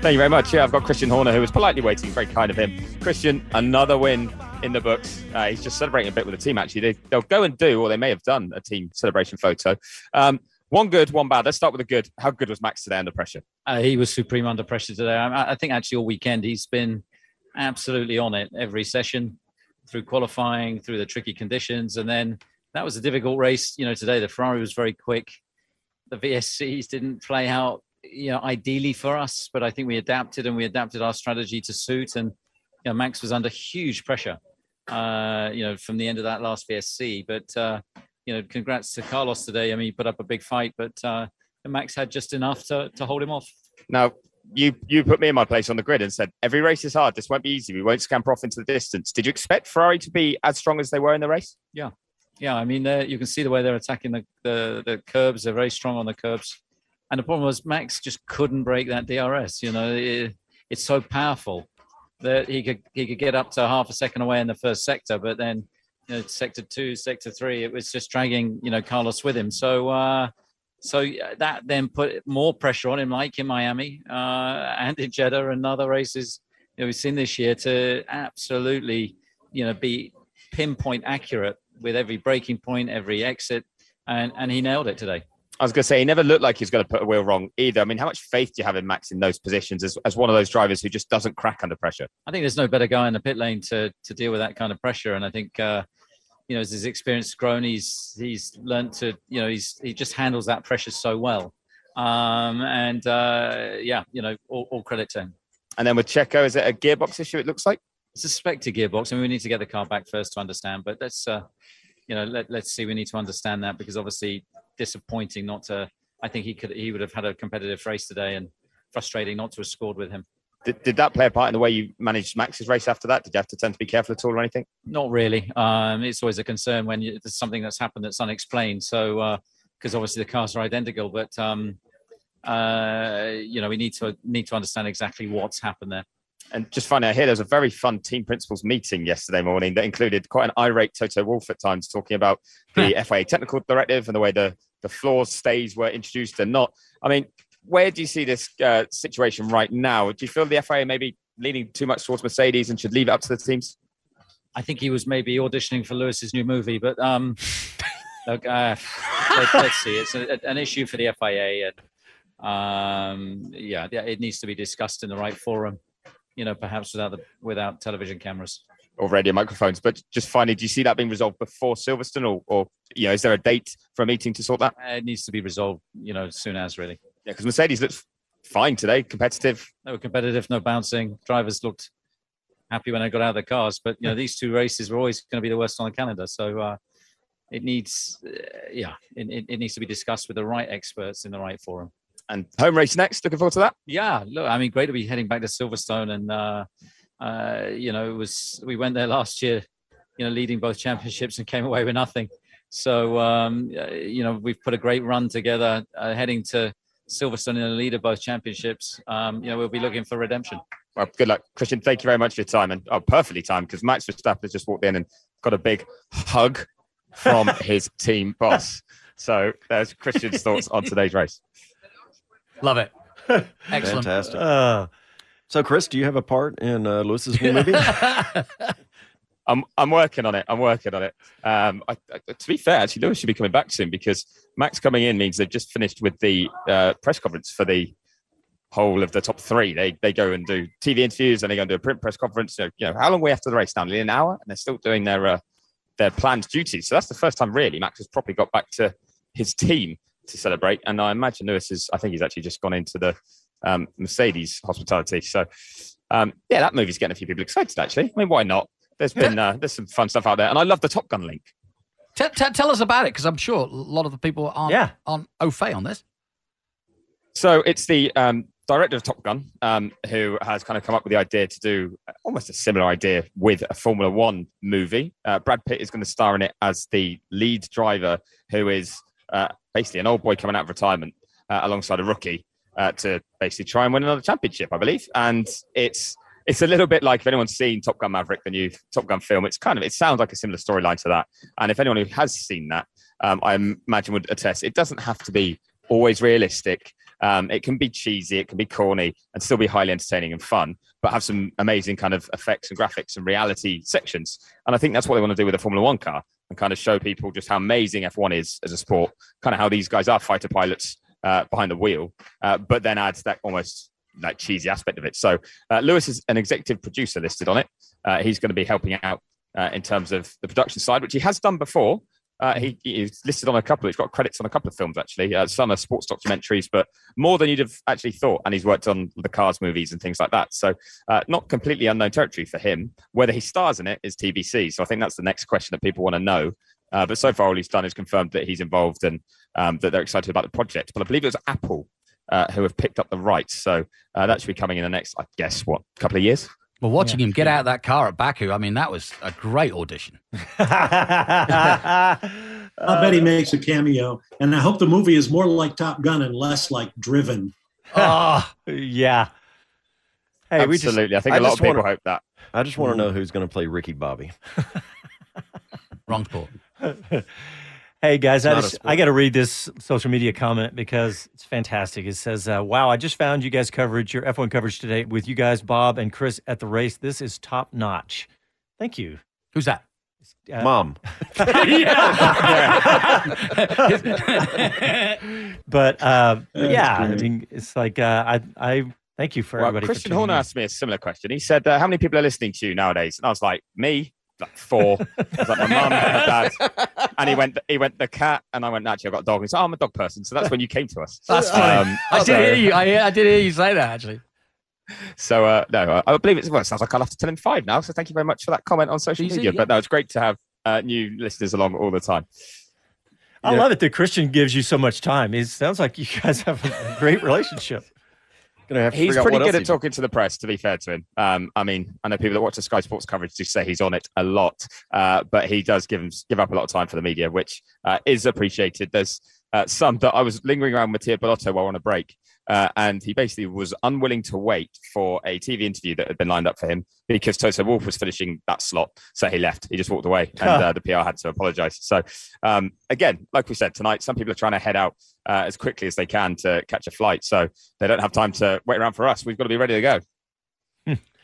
Thank you very much. Yeah, I've got Christian Horner, who was politely waiting, very kind of him. Christian, another win in the books. Uh, he's just celebrating a bit with the team, actually. They, will go and do, or they may have done, a team celebration photo. Um, one good, one bad. Let's start with the good. How good was Max today under pressure? Uh, he was supreme under pressure today. I, I think actually all weekend he's been absolutely on it every session through qualifying, through the tricky conditions, and then that was a difficult race. You know, today the Ferrari was very quick. The VSCs didn't play out, you know, ideally for us, but I think we adapted and we adapted our strategy to suit. And you know, Max was under huge pressure, uh, you know, from the end of that last VSC. But uh, you know, congrats to Carlos today. I mean, he put up a big fight, but uh, Max had just enough to to hold him off. Now, you you put me in my place on the grid and said every race is hard. This won't be easy. We won't scamper off into the distance. Did you expect Ferrari to be as strong as they were in the race? Yeah, yeah. I mean, you can see the way they're attacking the, the the curbs. They're very strong on the curbs. And the problem was Max just couldn't break that DRS. You know, it, it's so powerful that he could he could get up to half a second away in the first sector, but then you know, sector two, sector three, it was just dragging you know Carlos with him. So. uh so that then put more pressure on him, like in Miami uh, and in Jeddah and other races you know, we've seen this year, to absolutely, you know, be pinpoint accurate with every braking point, every exit, and and he nailed it today. I was going to say he never looked like he's going to put a wheel wrong either. I mean, how much faith do you have in Max in those positions as, as one of those drivers who just doesn't crack under pressure? I think there's no better guy in the pit lane to to deal with that kind of pressure, and I think. Uh, you know, as his experience has grown, he's he's learned to, you know, he's he just handles that pressure so well. Um, and uh, yeah, you know, all, all credit to him. And then with Checo, is it a gearbox issue? It looks like it's a suspected gearbox. I mean, we need to get the car back first to understand. But let's, uh, you know, let, let's see. We need to understand that because obviously disappointing not to. I think he could he would have had a competitive race today, and frustrating not to have scored with him. Did, did that play a part in the way you managed Max's race after that? Did you have to tend to be careful at all or anything? Not really. Um, it's always a concern when you, there's something that's happened that's unexplained. So, because obviously the cars are identical, but um, uh, you know we need to need to understand exactly what's happened there. And just finally, I hear there was a very fun team principals meeting yesterday morning that included quite an irate Toto Wolff at times talking about the *laughs* FIA technical directive and the way the, the floors stays were introduced and not. I mean, where do you see this uh, situation right now? Do you feel the FIA maybe leaning too much towards Mercedes and should leave it up to the teams? I think he was maybe auditioning for Lewis's new movie, but um, *laughs* look, uh, let, us see. It's a, an issue for the FIA, and um, yeah, it needs to be discussed in the right forum you know, perhaps without the without television cameras or radio microphones. But just finally, do you see that being resolved before Silverstone, or, or you know, is there a date for a meeting to sort that? Uh, it needs to be resolved, you know, as soon as really. Yeah, because Mercedes looks fine today, competitive. They were competitive, no bouncing. Drivers looked happy when they got out of their cars, but you know, these two races were always going to be the worst on the calendar. So uh, it needs, uh, yeah, it, it needs to be discussed with the right experts in the right forum and home race next. Looking forward to that. Yeah, look, I mean, great to be heading back to Silverstone, and uh, uh, you know, it was we went there last year, you know, leading both championships and came away with nothing. So um, you know, we've put a great run together, uh, heading to Silverstone in the lead of both championships. Um, you know, we'll be looking for redemption. Well, good luck, Christian. Thank you very much for your time, and oh, perfectly timed because Max Verstappen has just walked in and got a big hug from *laughs* his team boss. So there's Christian's *laughs* thoughts on today's race. Love it. *laughs* Excellent. Fantastic. Uh, so, Chris, do you have a part in uh, Lewis's new movie? I'm I'm working on it. I'm working on it. Um, I, I, to be fair, actually, Lewis should be coming back soon because Max coming in means they've just finished with the uh, press conference for the whole of the top three. They they go and do TV interviews and they go and do a print press conference. So, you know, how long are we after the race? Nearly an hour, and they're still doing their uh, their planned duties. So that's the first time really Max has probably got back to his team to celebrate. And I imagine Lewis is, I think he's actually just gone into the um, Mercedes hospitality. So, um, yeah, that movie's getting a few people excited, actually. I mean, why not? There's been, uh, there's some fun stuff out there. And I love the Top Gun link. T- t- tell us about it, because I'm sure a lot of the people aren't, yeah. aren't au fait on this. So it's the um, director of Top Gun um, who has kind of come up with the idea to do almost a similar idea with a Formula One movie. Uh, Brad Pitt is going to star in it as the lead driver, who is uh, basically an old boy coming out of retirement uh, alongside a rookie uh, to basically try and win another championship, I believe. And it's it's a little bit like if anyone's seen Top Gun Maverick, the new Top Gun film, it's kind of it sounds like a similar storyline to that. And if anyone who has seen that, um, I imagine would attest, it doesn't have to be always realistic. Um, it can be cheesy, it can be corny, and still be highly entertaining and fun, but have some amazing kind of effects and graphics and reality sections. And I think that's what they want to do with a Formula One car and kind of show people just how amazing F1 is as a sport, kind of how these guys are fighter pilots uh, behind the wheel, uh, but then adds that almost like cheesy aspect of it. So uh, Lewis is an executive producer listed on it. Uh, he's going to be helping out uh, in terms of the production side, which he has done before. Uh, he, he's listed on a couple. He's got credits on a couple of films actually. Uh, some are sports documentaries, but more than you'd have actually thought. And he's worked on the Cars movies and things like that. So uh, not completely unknown territory for him. Whether he stars in it is TBC. So I think that's the next question that people want to know. But so far, all he's done is confirmed that he's involved and um, that they're excited about the project. But I believe it was Apple uh, who have picked up the rights. So uh, that should be coming in the next, I guess, what couple of years. Well, watching yeah. him get out of that car at Baku, I mean, that was a great audition. *laughs* I bet he makes a cameo, and I hope the movie is more like Top Gun and less like Driven. oh, *laughs* yeah. Hey, absolutely. Just, I think a I lot of people wanna, hope that. I just want to know who's going to play Ricky Bobby. Wrong sport. *laughs* Hey guys, I, just, I got to read this social media comment because it's fantastic. It says, uh, "Wow, I just found you guys coverage, your F1 coverage today with you guys, Bob and Chris at the race. This is top notch. Thank you. Who's that? Uh, Mom. *laughs* but uh, yeah, I mean, it's like uh, I I thank you for well, everybody. Christian Horner asked me a similar question. He said, uh, "How many people are listening to you nowadays?" And I was like, "Me." Like four. I was like, my mum, my dad. And he went, he went, the cat. And I went, actually, I've got a dog. And he said, oh, I'm a dog person. So that's when you came to us. That's funny. Um, I did hear you. I, I did hear you say that, actually. So, uh, no, I believe it's, well, it sounds like I'll have to tell him five now. So thank you very much for that comment on social Easy, media. Yeah. But no, it's great to have uh, new listeners along all the time. I yeah. love it that Christian gives you so much time. It sounds like you guys have a great relationship. Gonna have to he's pretty good at talking to the press. To be fair to him, um, I mean, I know people that watch the Sky Sports coverage do say he's on it a lot, uh, but he does give him give up a lot of time for the media, which uh, is appreciated. There's uh, some that I was lingering around Mattia Binotto while on a break, uh, and he basically was unwilling to wait for a TV interview that had been lined up for him because Toto Wolff was finishing that slot, so he left. He just walked away, and uh, the PR had to apologise. So um, again, like we said tonight, some people are trying to head out uh, as quickly as they can to catch a flight, so they don't have time to wait around for us. We've got to be ready to go.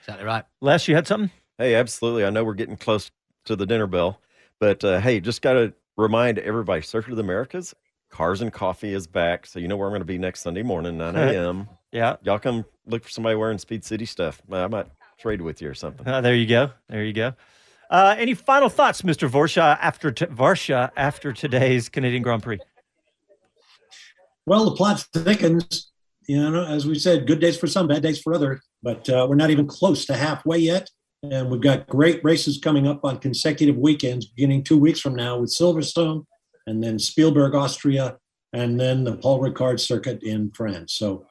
Exactly right. Les, you had something? Hey, absolutely. I know we're getting close to the dinner bell, but uh, hey, just got to remind everybody Circuit of the Americas, Cars and Coffee is back. So you know where I'm going to be next Sunday morning, 9 *laughs* a.m. Yeah. Y'all come look for somebody wearing Speed City stuff. I might trade with you or something. Uh, there you go. There you go. Uh, any final thoughts, Mr. Varsha, after t- Varsha after today's Canadian Grand Prix? Well, the plot thickens. You know, as we said, good days for some, bad days for other. But uh, we're not even close to halfway yet, and we've got great races coming up on consecutive weekends, beginning two weeks from now with Silverstone, and then Spielberg, Austria, and then the Paul Ricard Circuit in France. So,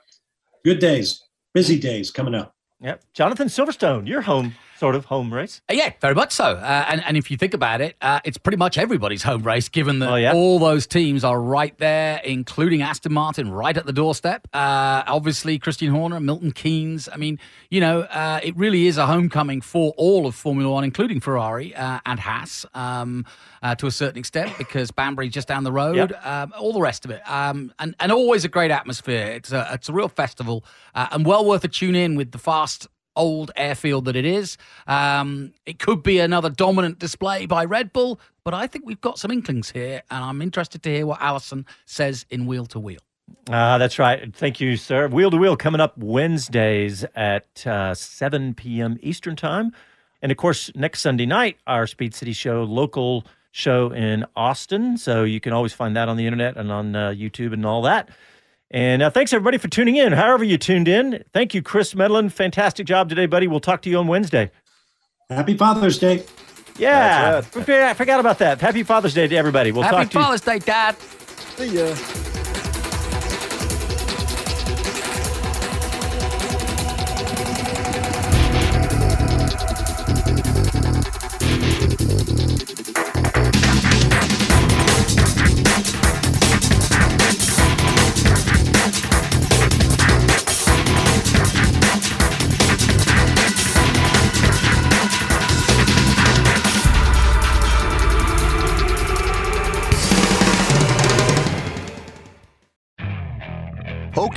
good days, busy days coming up. Yep. Jonathan Silverstone, your home sort of home race. Uh, Yeah, very much so. Uh, and, and if you think about it, uh, it's pretty much everybody's home race, given that Oh, yeah? all those teams are right there, including Aston Martin, right at the doorstep. Uh, obviously, Christian Horner, Milton Keynes. I mean, you know, uh, it really is a homecoming for all of Formula One, including Ferrari uh, and Haas um, uh, to a certain extent, because Banbury's just down the road, Yep. um, all the rest of it. Um, and, and always a great atmosphere. It's a, it's a real festival uh, and well worth a tune in with the fast old airfield that it is. Um, it could be another dominant display by Red Bull, but I think we've got some inklings here, and I'm interested to hear what Allison says in Wheel to Wheel. Ah, that's right. Thank you, sir. Wheel to Wheel coming up Wednesdays at uh, 7 p.m. Eastern Time. And of course, next Sunday night, our Speed City show, local show in Austin. So you can always find that on the internet and on uh, YouTube and all that. And uh, thanks everybody for tuning in. However, you tuned in. Thank you, Chris Medland. Fantastic job today, buddy. We'll talk to you on Wednesday. Happy Father's Day. Yeah, I forgot about that. Happy Father's Day to everybody. We'll Happy talk to you. Father's Day, Dad. See ya.